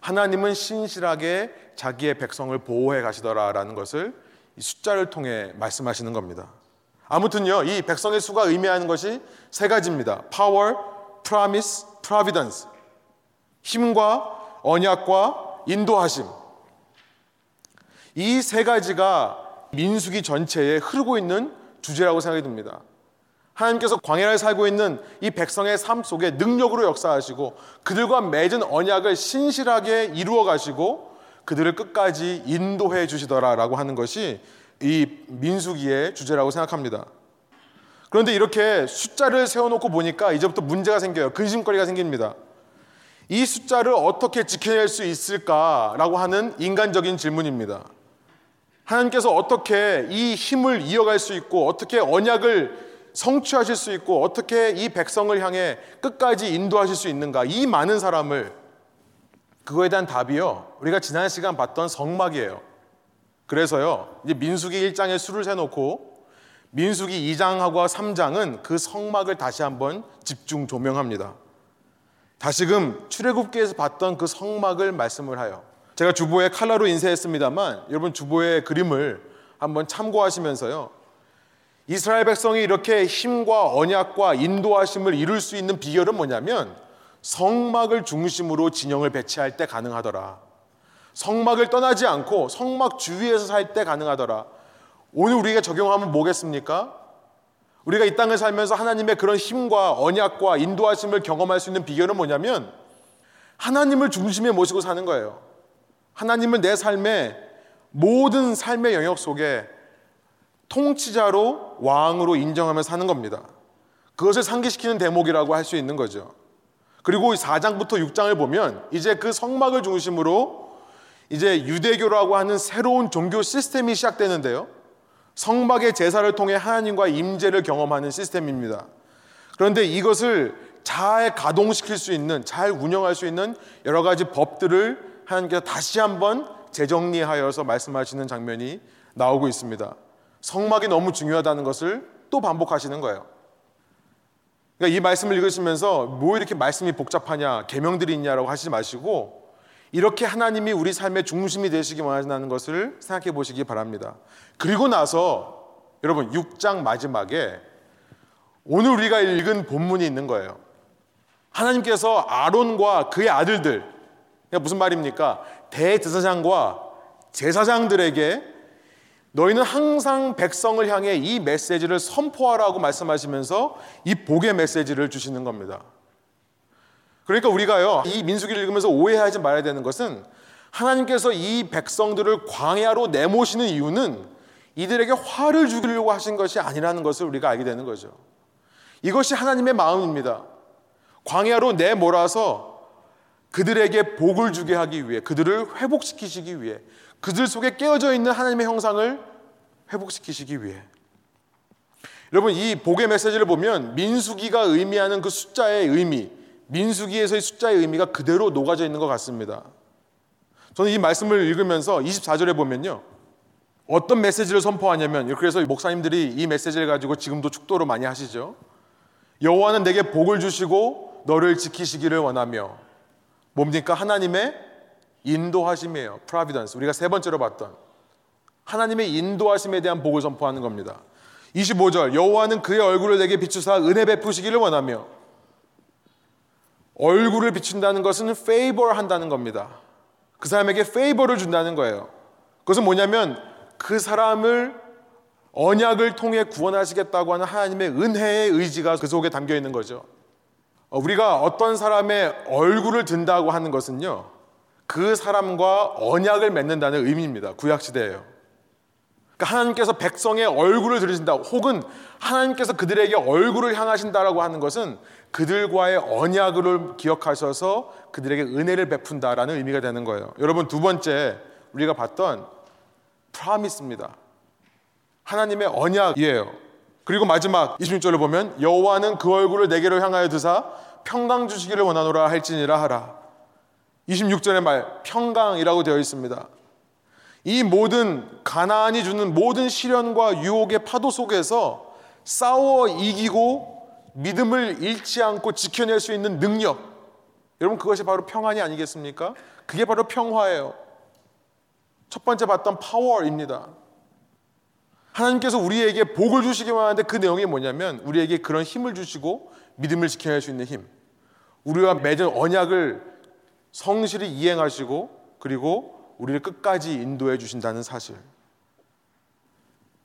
하나님은 신실하게 자기의 백성을 보호해 가시더라라는 것을 이 숫자를 통해 말씀하시는 겁니다. 아무튼요, 이 백성의 수가 의미하는 것이 세 가지입니다. power, promise, providence. 힘과 언약과 인도하심. 이 세 가지가 민수기 전체에 흐르고 있는 주제라고 생각이 듭니다. 하나님께서 광야를 살고 있는 이 백성의 삶 속에 능력으로 역사하시고 그들과 맺은 언약을 신실하게 이루어 가시고 그들을 끝까지 인도해 주시더라라고 하는 것이 이 민수기의 주제라고 생각합니다. 그런데 이렇게 숫자를 세워놓고 보니까 이제부터 문제가 생겨요. 근심거리가 생깁니다. 이 숫자를 어떻게 지켜낼 수 있을까라고 하는 인간적인 질문입니다. 하나님께서 어떻게 이 힘을 이어갈 수 있고 어떻게 언약을 성취하실 수 있고 어떻게 이 백성을 향해 끝까지 인도하실 수 있는가? 이 많은 사람을 그거에 대한 답이요. 우리가 지난 시간 봤던 성막이에요. 그래서요. 이제 민수기 1장에 수를 세 놓고 민수기 2장하고 3장은 그 성막을 다시 한번 집중 조명합니다. 다시금 출애굽기에서 봤던 그 성막을 말씀을 하여 제가 주보에 칼라로 인쇄했습니다만 여러분 주보의 그림을 한번 참고하시면서요. 이스라엘 백성이 이렇게 힘과 언약과 인도하심을 이룰 수 있는 비결은 뭐냐면 성막을 중심으로 진영을 배치할 때 가능하더라. 성막을 떠나지 않고 성막 주위에서 살 때 가능하더라. 오늘 우리가 적용하면 뭐겠습니까? 우리가 이 땅을 살면서 하나님의 그런 힘과 언약과 인도하심을 경험할 수 있는 비결은 뭐냐면 하나님을 중심에 모시고 사는 거예요. 하나님을 내 삶의 모든 삶의 영역 속에 통치자로 왕으로 인정하며 사는 겁니다. 그것을 상기시키는 대목이라고 할 수 있는 거죠. 그리고 4장부터 6장을 보면 이제 그 성막을 중심으로 이제 유대교라고 하는 새로운 종교 시스템이 시작되는데요. 성막의 제사를 통해 하나님과 임재를 경험하는 시스템입니다. 그런데 이것을 잘 가동시킬 수 있는, 잘 운영할 수 있는 여러 가지 법들을 하나님께서 다시 한번 재정리하여서 말씀하시는 장면이 나오고 있습니다. 성막이 너무 중요하다는 것을 또 반복하시는 거예요. 그러니까 이 말씀을 읽으시면서 뭐 이렇게 말씀이 복잡하냐, 계명들이 있냐라고 하시지 마시고 이렇게 하나님이 우리 삶의 중심이 되시기 원하는 것을 생각해 보시기 바랍니다. 그리고 나서 여러분 6장 마지막에 오늘 우리가 읽은 본문이 있는 거예요. 하나님께서 아론과 그의 아들들, 무슨 말입니까? 대제사장과 제사장들에게 너희는 항상 백성을 향해 이 메시지를 선포하라고 말씀하시면서 이 복의 메시지를 주시는 겁니다. 그러니까 우리가요, 이 민수기를 읽으면서 오해하지 말아야 되는 것은 하나님께서 이 백성들을 광야로 내모시는 이유는 이들에게 화를 주기려고 하신 것이 아니라는 것을 우리가 알게 되는 거죠. 이것이 하나님의 마음입니다. 광야로 내몰아서 그들에게 복을 주게 하기 위해, 그들을 회복시키시기 위해, 그들 속에 깨어져 있는 하나님의 형상을 회복시키시기 위해. 여러분 이 복의 메시지를 보면 민수기가 의미하는 그 숫자의 의미, 민수기에서의 숫자의 의미가 그대로 녹아져 있는 것 같습니다. 저는 이 말씀을 읽으면서 24절에 보면요. 어떤 메시지를 선포하냐면 그래서 목사님들이 이 메시지를 가지고 지금도 축도를 많이 하시죠. 여호와는 내게 복을 주시고 너를 지키시기를 원하며 뭡니까? 하나님의 인도하심이에요. providence. 우리가 세 번째로 봤던 하나님의 인도하심에 대한 복을 선포하는 겁니다. 25절 여호와는 그의 얼굴을 내게 비추사 은혜 베푸시기를 원하며 얼굴을 비춘다는 것은 favor 한다는 겁니다. 그 사람에게 favor를 준다는 거예요. 그것은 뭐냐면 그 사람을 언약을 통해 구원하시겠다고 하는 하나님의 은혜의 의지가 그 속에 담겨 있는 거죠. 어, 우리가 어떤 사람의 얼굴을 든다고 하는 것은요. 그 사람과 언약을 맺는다는 의미입니다. 구약 시대예요. 그러니까 하나님께서 백성의 얼굴을 들으신다, 혹은 하나님께서 그들에게 얼굴을 향하신다라고 하는 것은 그들과의 언약을 기억하셔서 그들에게 은혜를 베푼다라는 의미가 되는 거예요. 여러분 두 번째 우리가 봤던 프라미스입니다. 하나님의 언약이에요. 그리고 마지막 26절을 보면 여호와는 그 얼굴을 내게로 향하여 드사 평강 주시기를 원하노라 할지니라 하라. 26절의 말 평강이라고 되어 있습니다. 이 모든 가나안이 주는 모든 시련과 유혹의 파도 속에서 싸워 이기고 믿음을 잃지 않고 지켜낼 수 있는 능력. 여러분 그것이 바로 평안이 아니겠습니까? 그게 바로 평화예요. 첫 번째 봤던 파워입니다. 하나님께서 우리에게 복을 주시기만 하는데 그 내용이 뭐냐면 우리에게 그런 힘을 주시고 믿음을 지켜낼 수 있는 힘. 우리와 맺은 언약을 성실히 이행하시고 그리고 우리를 끝까지 인도해 주신다는 사실.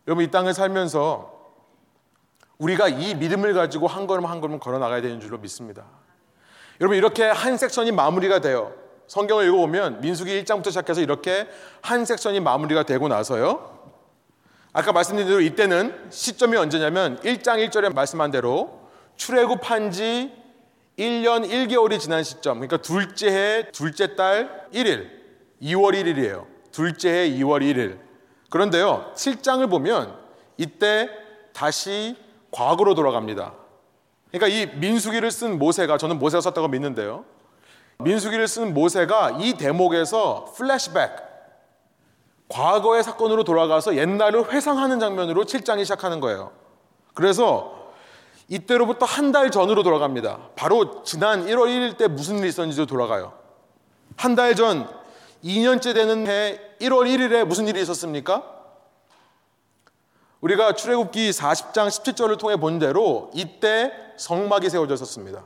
여러분 이 땅을 살면서 우리가 이 믿음을 가지고 한 걸음 한 걸음 걸어 나가야 되는 줄로 믿습니다. 여러분 이렇게 한 섹션이 마무리가 돼요. 성경을 읽어보면 민수기 1장부터 시작해서 이렇게 한 섹션이 마무리가 되고 나서요. 아까 말씀드린 대로 이때는 시점이 언제냐면 1장 1절에 말씀한 대로 출애굽한 지 1년 1개월이 지난 시점. 그러니까 둘째 해 둘째 달 1일 2월 1일이에요. 둘째 해 2월 1일. 그런데요. 7장을 보면 이때 다시 과거로 돌아갑니다. 그러니까 이 민수기를 쓴 모세가 저는 모세가 썼다고 믿는데요. 민수기를 쓴 모세가 이 대목에서 플래시백 과거의 사건으로 돌아가서 옛날을 회상하는 장면으로 7장이 시작하는 거예요. 그래서 이때로부터 한 달 전으로 돌아갑니다. 바로 지난 1월 1일 때 무슨 일이 있었는지도 돌아가요. 한 달 전 2년째 되는 해 1월 1일에 무슨 일이 있었습니까? 우리가 출애굽기 40장 17절을 통해 본 대로 이때 성막이 세워졌었습니다.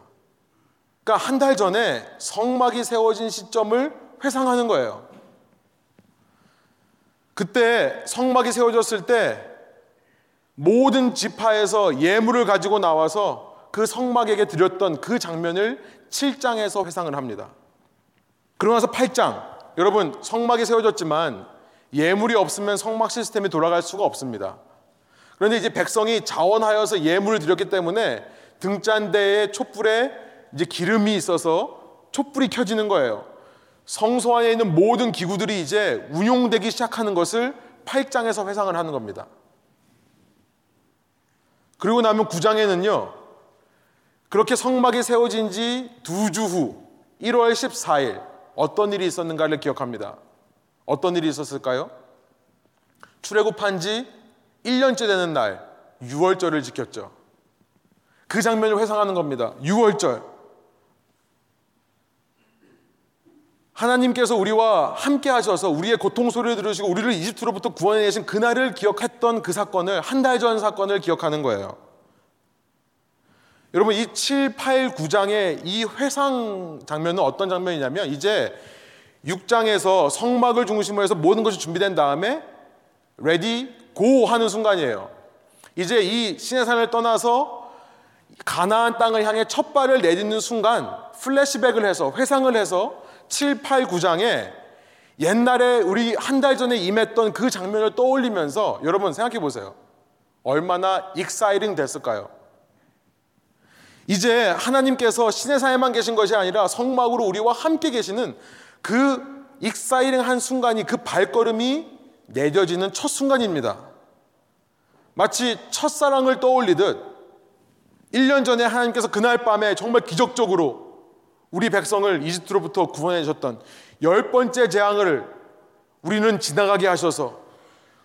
그러니까 한 달 전에 성막이 세워진 시점을 회상하는 거예요. 그때 성막이 세워졌을 때 모든 지파에서 예물을 가지고 나와서 그 성막에게 드렸던 그 장면을 7장에서 회상을 합니다. 그러고 나서 8장, 여러분 성막이 세워졌지만 예물이 없으면 성막 시스템이 돌아갈 수가 없습니다. 그런데 이제 백성이 자원하여서 예물을 드렸기 때문에 등잔대에 촛불에 이제 기름이 있어서 촛불이 켜지는 거예요. 성소 안에 있는 모든 기구들이 이제 운용되기 시작하는 것을 8장에서 회상을 하는 겁니다. 그리고 나면 9장에는요, 그렇게 성막이 세워진 지 두 주 후, 1월 14일, 어떤 일이 있었는가를 기억합니다. 어떤 일이 있었을까요? 출애굽한 지 1년째 되는 날, 6월절을 지켰죠. 그 장면을 회상하는 겁니다. 6월절. 하나님께서 우리와 함께 하셔서 우리의 고통 소리를 들으시고 우리를 이집트로부터 구원해 내신 그날을 기억했던 그 사건을 한 달 전 사건을 기억하는 거예요. 여러분 이 7, 8, 9장의 이 회상 장면은 어떤 장면이냐면 이제 6장에서 성막을 중심으로 해서 모든 것이 준비된 다음에 ready go 하는 순간이에요. 이제 이 시내 산을 떠나서 가나안 땅을 향해 첫 발을 내딛는 순간 플래시백을 해서 회상을 해서 7, 8, 9장에 옛날에 우리 한 달 전에 임했던 그 장면을 떠올리면서 여러분 생각해 보세요. 얼마나 exciting 됐을까요? 이제 하나님께서 시내 산에만 계신 것이 아니라 성막으로 우리와 함께 계시는 그 exciting한 순간이 그 발걸음이 내려지는 첫 순간입니다. 마치 첫사랑을 떠올리듯 1년 전에 하나님께서 그날 밤에 정말 기적적으로 우리 백성을 이집트로부터 구원해 주셨던 열 번째 재앙을 우리는 지나가게 하셔서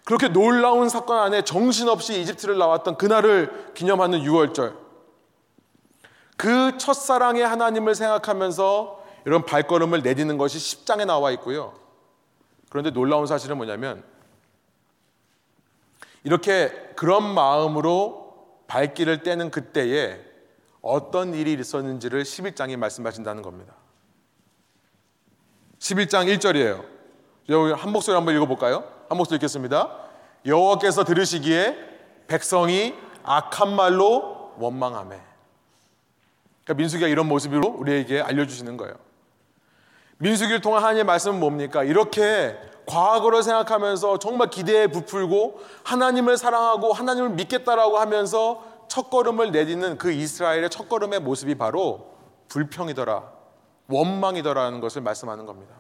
그렇게 놀라운 사건 안에 정신없이 이집트를 나왔던 그날을 기념하는 6월절. 그 첫사랑의 하나님을 생각하면서 이런 발걸음을 내딛는 것이 10장에 나와 있고요. 그런데 놀라운 사실은 뭐냐면 이렇게 그런 마음으로 발길을 떼는 그때에 어떤 일이 있었는지를 11장이 말씀하신다는 겁니다. 11장 1절이에요. 여기 한 목소리 한번 읽어볼까요? 한 목소리 읽겠습니다. 여호와께서 들으시기에 백성이 악한 말로 원망하매. 그러니까 민수기가 이런 모습으로 우리에게 알려주시는 거예요. 민수기를 통한 하나님의 말씀은 뭡니까? 이렇게 과거를 생각하면서 정말 기대에 부풀고 하나님을 사랑하고 하나님을 믿겠다라고 하면서 첫걸음을 내딛는 그 이스라엘의 첫걸음의 모습이 바로 불평이더라, 원망이더라는 것을 말씀하는 겁니다.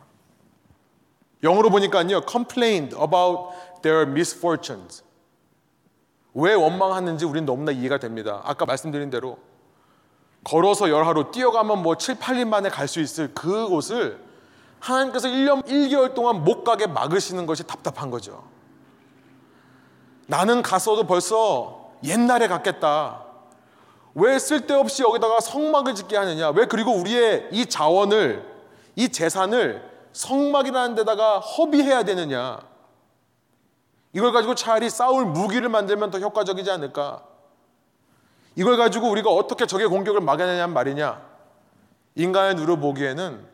영어로 보니까요, complained about their misfortunes. 왜 원망하는지 우리는 너무나 이해가 됩니다. 아까 말씀드린 대로 걸어서 열하루, 뛰어가면 뭐 7, 8일 만에 갈 수 있을 그곳을 하나님께서 1년 1개월 동안 못 가게 막으시는 것이 답답한 거죠. 나는 갔어도 벌써 옛날에 갔겠다. 왜 쓸데없이 여기다가 성막을 짓게 하느냐? 왜 그리고 우리의 이 자원을, 이 재산을 성막이라는 데다가 허비해야 되느냐? 이걸 가지고 차라리 싸울 무기를 만들면 더 효과적이지 않을까? 이걸 가지고 우리가 어떻게 적의 공격을 막아내냐는 말이냐? 인간의 눈으로 보기에는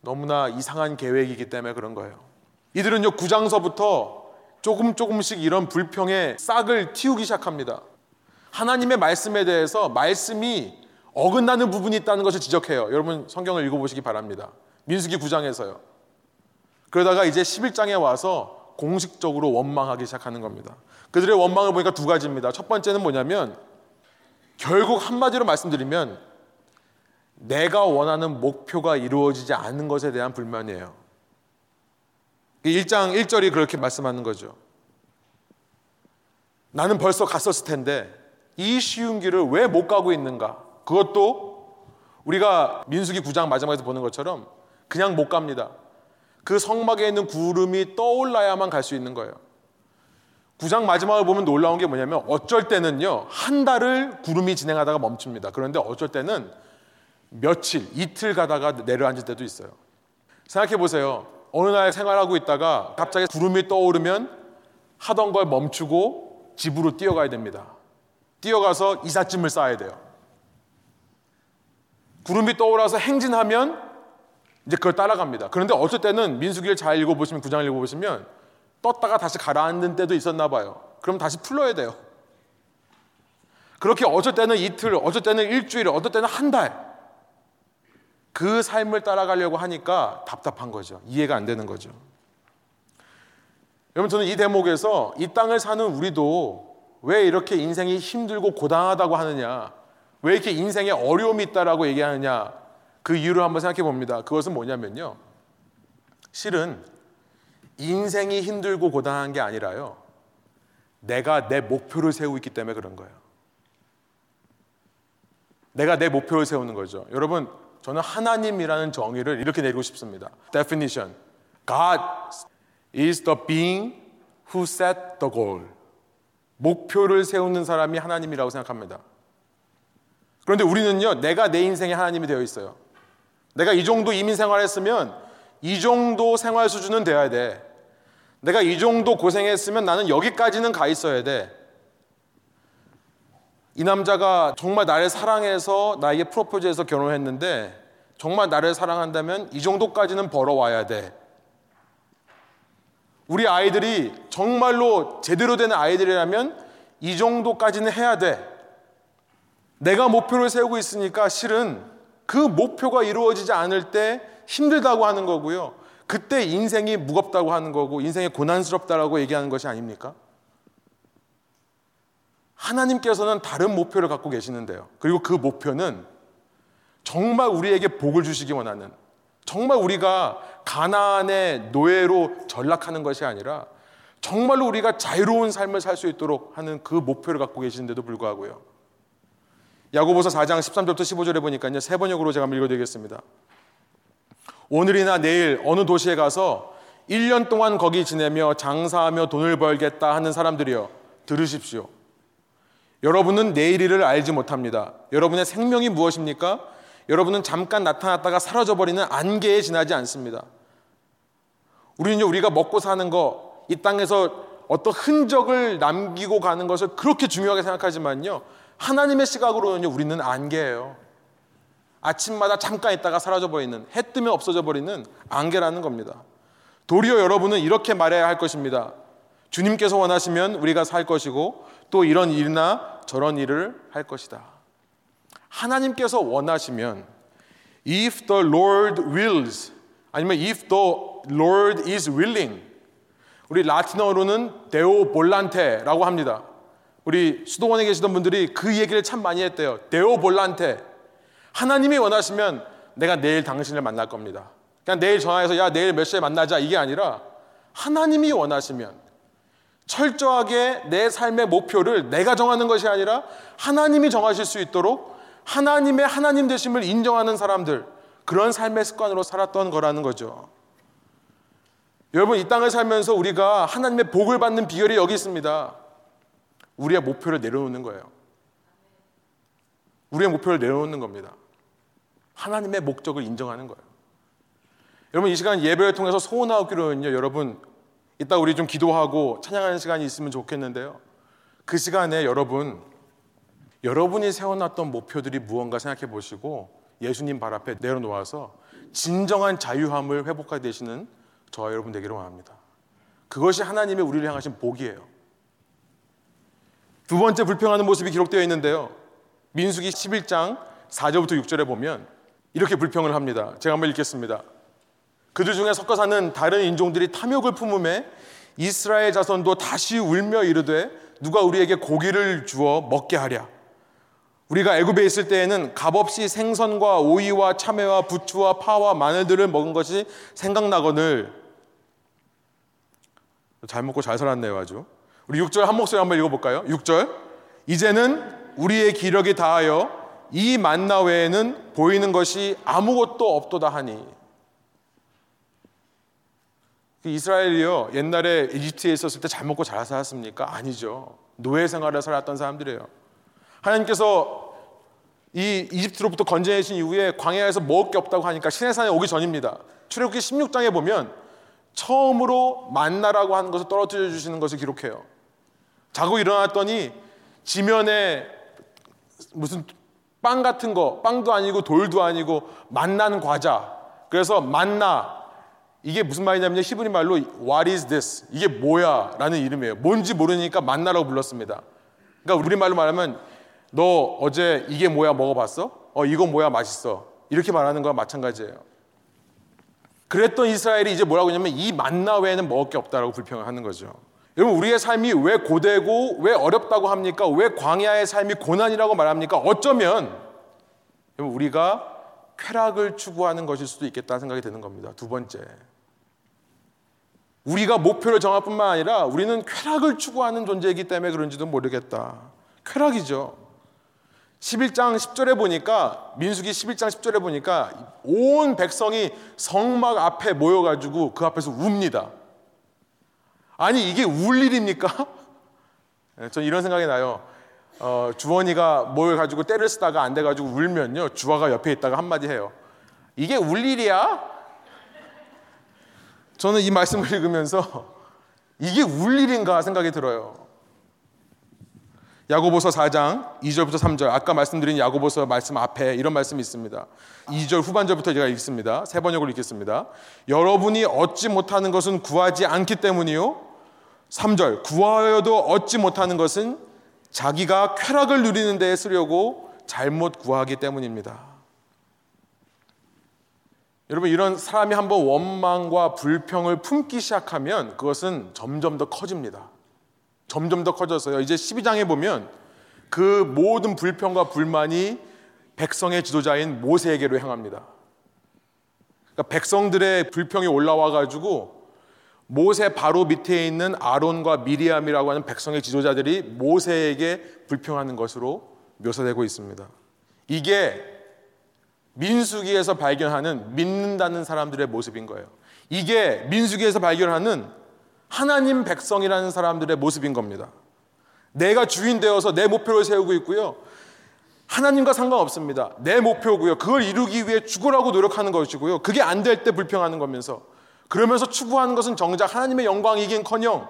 너무나 이상한 계획이기 때문에 그런 거예요. 이들은요, 구장서부터 조금 조금씩 이런 불평의 싹을 틔우기 시작합니다. 하나님의 말씀에 대해서 말씀이 어긋나는 부분이 있다는 것을 지적해요. 여러분 성경을 읽어보시기 바랍니다. 민수기 9장에서요. 그러다가 이제 11장에 와서 공식적으로 원망하기 시작하는 겁니다. 그들의 원망을 보니까 두 가지입니다. 첫 번째는 뭐냐면 결국 한마디로 말씀드리면 내가 원하는 목표가 이루어지지 않는 것에 대한 불만이에요. 1장 1절이 그렇게 말씀하는 거죠. 나는 벌써 갔었을 텐데 이 쉬운 길을 왜 못 가고 있는가? 그것도 우리가 민수기 9장 마지막에서 보는 것처럼 그냥 못 갑니다. 그 성막에 있는 구름이 떠올라야만 갈 수 있는 거예요. 9장 마지막을 보면 놀라운 게 뭐냐면 어쩔 때는요, 한 달을 구름이 진행하다가 멈춥니다. 그런데 어쩔 때는 며칠, 이틀 가다가 내려앉을 때도 있어요. 생각해 보세요. 어느 날 생활하고 있다가 갑자기 구름이 떠오르면 하던 걸 멈추고 집으로 뛰어가야 됩니다. 뛰어가서 이삿짐을 싸야 돼요. 구름이 떠올라서 행진하면 이제 그걸 따라갑니다. 그런데 어쩔 때는 민수기를 잘 읽어보시면 구장을 읽어보시면 떴다가 다시 가라앉는 때도 있었나 봐요. 그럼 다시 풀러야 돼요. 그렇게 어쩔 때는 이틀, 어쩔 때는 일주일, 어쩔 때는 한 달. 그 삶을 따라가려고 하니까 답답한 거죠. 이해가 안 되는 거죠. 여러분, 저는 이 대목에서 이 땅을 사는 우리도 왜 이렇게 인생이 힘들고 고단하다고 하느냐, 왜 이렇게 인생에 어려움이 있다라고 얘기하느냐, 그 이유를 한번 생각해 봅니다. 그것은 뭐냐면요. 실은 인생이 힘들고 고단한 게 아니라요. 내가 내 목표를 세우고 있기 때문에 그런 거예요. 내가 내 목표를 세우는 거죠. 여러분, 저는 하나님이라는 정의를 이렇게 내리고 싶습니다. Definition. God is the being who set the goal. 목표를 세우는 사람이 하나님이라고 생각합니다. 그런데 우리는요, 내가 내 인생의 하나님이 되어 있어요. 내가 이 정도 이민 생활했으면 이 정도 생활 수준은 돼야 돼. 내가 이 정도 고생했으면 나는 여기까지는 가 있어야 돼. 이 남자가 정말 나를 사랑해서 나에게 프로포즈해서 결혼했는데 정말 나를 사랑한다면 이 정도까지는 벌어와야 돼. 우리 아이들이 정말로 제대로 된 아이들이라면 이 정도까지는 해야 돼. 내가 목표를 세우고 있으니까 실은 그 목표가 이루어지지 않을 때 힘들다고 하는 거고요. 그때 인생이 무겁다고 하는 거고 인생이 고난스럽다라고 얘기하는 것이 아닙니까? 하나님께서는 다른 목표를 갖고 계시는데요. 그리고 그 목표는 정말 우리에게 복을 주시기 원하는 정말 우리가 가나안의 노예로 전락하는 것이 아니라 정말로 우리가 자유로운 삶을 살 수 있도록 하는 그 목표를 갖고 계시는데도 불구하고요. 야고보서 4장 13절부터 15절에 보니까요. 세 번역으로 제가 한번 읽어드리겠습니다. 오늘이나 내일 어느 도시에 가서 1년 동안 거기 지내며 장사하며 돈을 벌겠다 하는 사람들이여 들으십시오. 여러분은 내일 을 알지 못합니다. 여러분의 생명이 무엇입니까? 여러분은 잠깐 나타났다가 사라져버리는 안개에 지나지 않습니다. 우리는 우리가 먹고 사는 거, 이 땅에서 어떤 흔적을 남기고 가는 것을 그렇게 중요하게 생각하지만요. 하나님의 시각으로는요, 우리는 안개예요. 아침마다 잠깐 있다가 사라져 버리는, 해 뜨면 없어져 버리는 안개라는 겁니다. 도리어 여러분은 이렇게 말해야 할 것입니다. 주님께서 원하시면 우리가 살 것이고 또 이런 일이나 저런 일을 할 것이다. 하나님께서 원하시면 if the Lord wills 아니면 if the Lord is willing 우리 라틴어로는 데오 볼란테라고 합니다. 우리 수도원에 계시던 분들이 그 얘기를 참 많이 했대요. 데오 볼란테. 하나님이 원하시면 내가 내일 당신을 만날 겁니다. 그냥 내일 전화해서 야 내일 몇 시에 만나자 이게 아니라 하나님이 원하시면 철저하게 내 삶의 목표를 내가 정하는 것이 아니라 하나님이 정하실 수 있도록 하나님의 하나님 되심을 인정하는 사람들 그런 삶의 습관으로 살았던 거라는 거죠. 여러분 이 땅을 살면서 우리가 하나님의 복을 받는 비결이 여기 있습니다. 우리의 목표를 내려놓는 거예요. 우리의 목표를 내려놓는 겁니다. 하나님의 목적을 인정하는 거예요. 여러분 이 시간 예배를 통해서 소원하기로는요. 여러분 이따 우리 좀 기도하고 찬양하는 시간이 있으면 좋겠는데요. 그 시간에 여러분 여러분이 세워놨던 목표들이 무언가 생각해 보시고 예수님 발 앞에 내려놓아서 진정한 자유함을 회복하게 되시는 저와 여러분 되기를 원합니다. 그것이 하나님의 우리를 향하신 복이에요. 두 번째 불평하는 모습이 기록되어 있는데요. 민수기 11장 4절부터 6절에 보면 이렇게 불평을 합니다. 제가 한번 읽겠습니다. 그들 중에 섞어 사는 다른 인종들이 탐욕을 품음에 이스라엘 자손도 다시 울며 이르되 누가 우리에게 고기를 주어 먹게 하랴. 우리가 애굽에 있을 때에는 값없이 생선과 오이와 참외와 부추와 파와 마늘들을 먹은 것이 생각나거늘 잘 먹고 잘 살았네요 아주 우리 6절 한 목소리 한번 읽어볼까요? 6절 이제는 우리의 기력이 다하여 이 만나 외에는 보이는 것이 아무것도 없도다 하니 그 이스라엘이요 옛날에 이집트에 있었을 때 잘 먹고 잘 살았습니까? 아니죠. 노예 생활을 살았던 사람들이에요. 하나님께서 이 이집트로부터 건져내신 이후에 광야에서 먹을 게 없다고 하니까 시내산에 오기 전입니다. 출애굽기 16장에 보면 처음으로 만나라고 하는 것을 떨어뜨려 주시는 것을 기록해요. 자고 일어났더니 지면에 무슨 빵 같은 거, 빵도 아니고 돌도 아니고 만나는 과자. 그래서 만나 이게 무슨 말이냐면 히브리 말로 What is this? 이게 뭐야? 라는 이름이에요. 뭔지 모르니까 만나라고 불렀습니다. 그러니까 우리 말로 말하면 너 어제 이게 뭐야 먹어봤어? 어 이거 뭐야 맛있어. 이렇게 말하는 거와 마찬가지예요. 그랬던 이스라엘이 이제 뭐라고 하냐면 이 만나 외에는 먹을 게 없다라고 불평을 하는 거죠. 여러분 우리의 삶이 왜 고되고 왜 어렵다고 합니까? 왜 광야의 삶이 고난이라고 말합니까? 어쩌면 우리가 쾌락을 추구하는 것일 수도 있겠다는 생각이 드는 겁니다. 두 번째. 우리가 목표를 정할 뿐만 아니라 우리는 쾌락을 추구하는 존재이기 때문에 그런지도 모르겠다. 쾌락이죠. 11장 10절에 보니까 민수기 11장 10절에 보니까 온 백성이 성막 앞에 모여 가지고 그 앞에서 웁니다. 아니 이게 울 일입니까? 네, 전 이런 생각이 나요. 어, 주원이가 뭘 가지고 때를 쓰다가 안 돼가지고 울면요 주화가 옆에 있다가 한마디 해요. 이게 울 일이야? 저는 이 말씀을 읽으면서 이게 울 일인가 생각이 들어요. 야고보서 4장 2절부터 3절 아까 말씀드린 야고보서 말씀 앞에 이런 말씀이 있습니다. 2절 후반절부터 제가 읽습니다. 세 번역으로 읽겠습니다. 여러분이 얻지 못하는 것은 구하지 않기 때문이요. 3절 구하여도 얻지 못하는 것은 자기가 쾌락을 누리는 데에 쓰려고 잘못 구하기 때문입니다. 여러분 이런 사람이 한번 원망과 불평을 품기 시작하면 그것은 점점 더 커집니다. 점점 더 커져서요. 이제 12장에 보면 그 모든 불평과 불만이 백성의 지도자인 모세에게로 향합니다. 그러니까 백성들의 불평이 올라와 가지고 모세 바로 밑에 있는 아론과 미리암이라고 하는 백성의 지도자들이 모세에게 불평하는 것으로 묘사되고 있습니다. 이게 민수기에서 발견하는 믿는다는 사람들의 모습인 거예요. 이게 민수기에서 발견하는 하나님 백성이라는 사람들의 모습인 겁니다. 내가 주인 되어서 내 목표를 세우고 있고요. 하나님과 상관없습니다. 내 목표고요. 그걸 이루기 위해 죽으라고 노력하는 것이고요. 그게 안 될 때 불평하는 거면서 그러면서 추구하는 것은 정작 하나님의 영광이긴커녕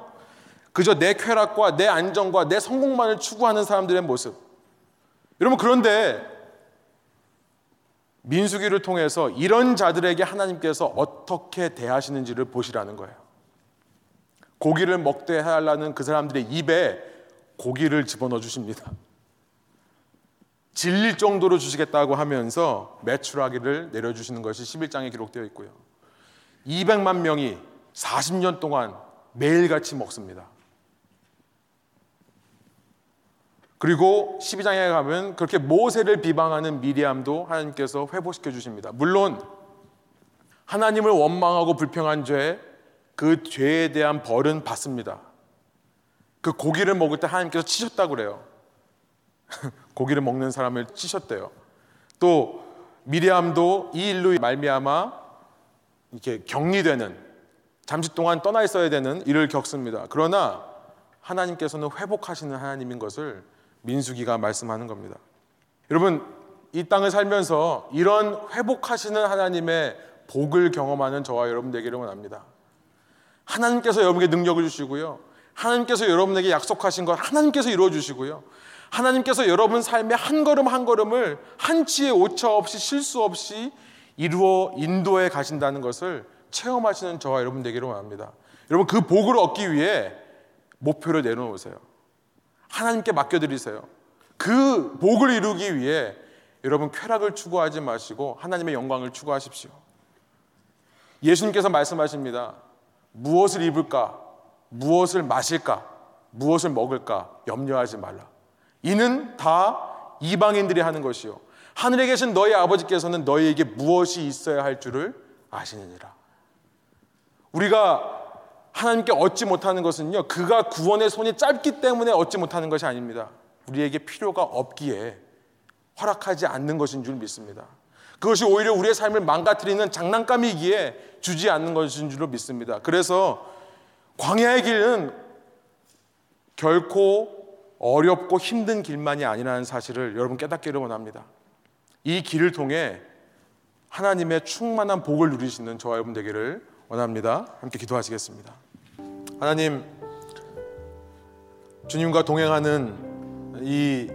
그저 내 쾌락과 내 안정과 내 성공만을 추구하는 사람들의 모습. 여러분 그런데 민수기를 통해서 이런 자들에게 하나님께서 어떻게 대하시는지를 보시라는 거예요. 고기를 먹되 해달라는 그 사람들의 입에 고기를 집어넣어 주십니다. 질릴 정도로 주시겠다고 하면서 매출하기를 내려주시는 것이 11장에 기록되어 있고요. 200만 명이 40년 동안 매일같이 먹습니다. 그리고 12장에 가면 그렇게 모세를 비방하는 미리암도 하나님께서 회복시켜 주십니다. 물론 하나님을 원망하고 불평한 죄, 그 죄에 대한 벌은 받습니다. 그 고기를 먹을 때 하나님께서 치셨다고 그래요. 고기를 먹는 사람을 치셨대요. 또 미리암도 이 일로 말미암아 이렇게 격리되는 잠시 동안 떠나 있어야 되는 일을 겪습니다. 그러나 하나님께서는 회복하시는 하나님인 것을 민수기가 말씀하는 겁니다. 여러분, 이 땅을 살면서 이런 회복하시는 하나님의 복을 경험하는 저와 여러분 되기를 원합니다. 하나님께서 여러분에게 능력을 주시고요. 하나님께서 여러분에게 약속하신 것 하나님께서 이루어 주시고요. 하나님께서 여러분 삶의 한 걸음 한 걸음을 한치의 오차 없이 실수 없이 이루어 인도해 가신다는 것을 체험하시는 저와 여러분 되기를 원합니다. 여러분 그 복을 얻기 위해 목표를 내놓으세요. 하나님께 맡겨드리세요. 그 복을 이루기 위해 여러분 쾌락을 추구하지 마시고 하나님의 영광을 추구하십시오. 예수님께서 말씀하십니다. 무엇을 입을까? 무엇을 마실까? 무엇을 먹을까? 염려하지 말라. 이는 다 이방인들이 하는 것이요. 하늘에 계신 너희 아버지께서는 너희에게 무엇이 있어야 할 줄을 아시느니라. 우리가 하나님께 얻지 못하는 것은요, 그가 구원의 손이 짧기 때문에 얻지 못하는 것이 아닙니다. 우리에게 필요가 없기에 허락하지 않는 것인 줄 믿습니다. 그것이 오히려 우리의 삶을 망가뜨리는 장난감이기에 주지 않는 것인 줄로 믿습니다. 그래서 광야의 길은 결코 어렵고 힘든 길만이 아니라는 사실을 여러분 깨닫기를 원합니다. 이 길을 통해 하나님의 충만한 복을 누리시는 저와 여러분 되기를 원합니다. 함께 기도하시겠습니다. 하나님, 주님과 동행하는 이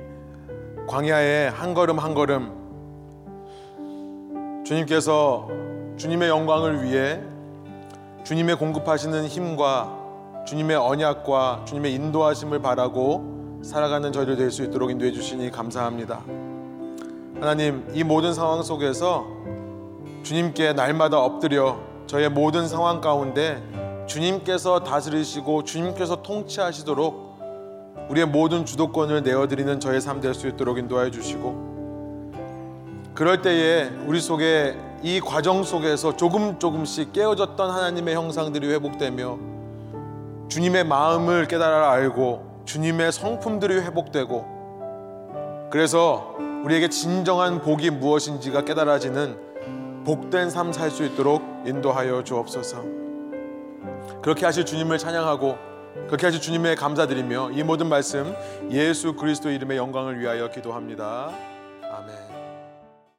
광야의 한 걸음 한 걸음 주님께서 주님의 영광을 위해 주님의 공급하시는 힘과 주님의 언약과 주님의 인도하심을 바라고 살아가는 저희들 될수 있도록 인도해 주시니 감사합니다. 하나님, 이 모든 상황 속에서 주님께 날마다 엎드려 저의 모든 상황 가운데 주님께서 다스리시고 주님께서 통치하시도록 우리의 모든 주도권을 내어드리는 저의 삶 될 수 있도록 인도하여 주시고 그럴 때에 우리 속에 이 과정 속에서 조금 조금씩 깨어졌던 하나님의 형상들이 회복되며 주님의 마음을 깨달아 알고 주님의 성품들이 회복되고 그래서 우리에게 진정한 복이 무엇인지가 깨달아지는 복된 삶 살 수 있도록 인도하여 주옵소서. 그렇게 하실 주님을 찬양하고 그렇게 하실 주님의 감사드리며 이 모든 말씀 예수 그리스도 이름의 영광을 위하여 기도합니다.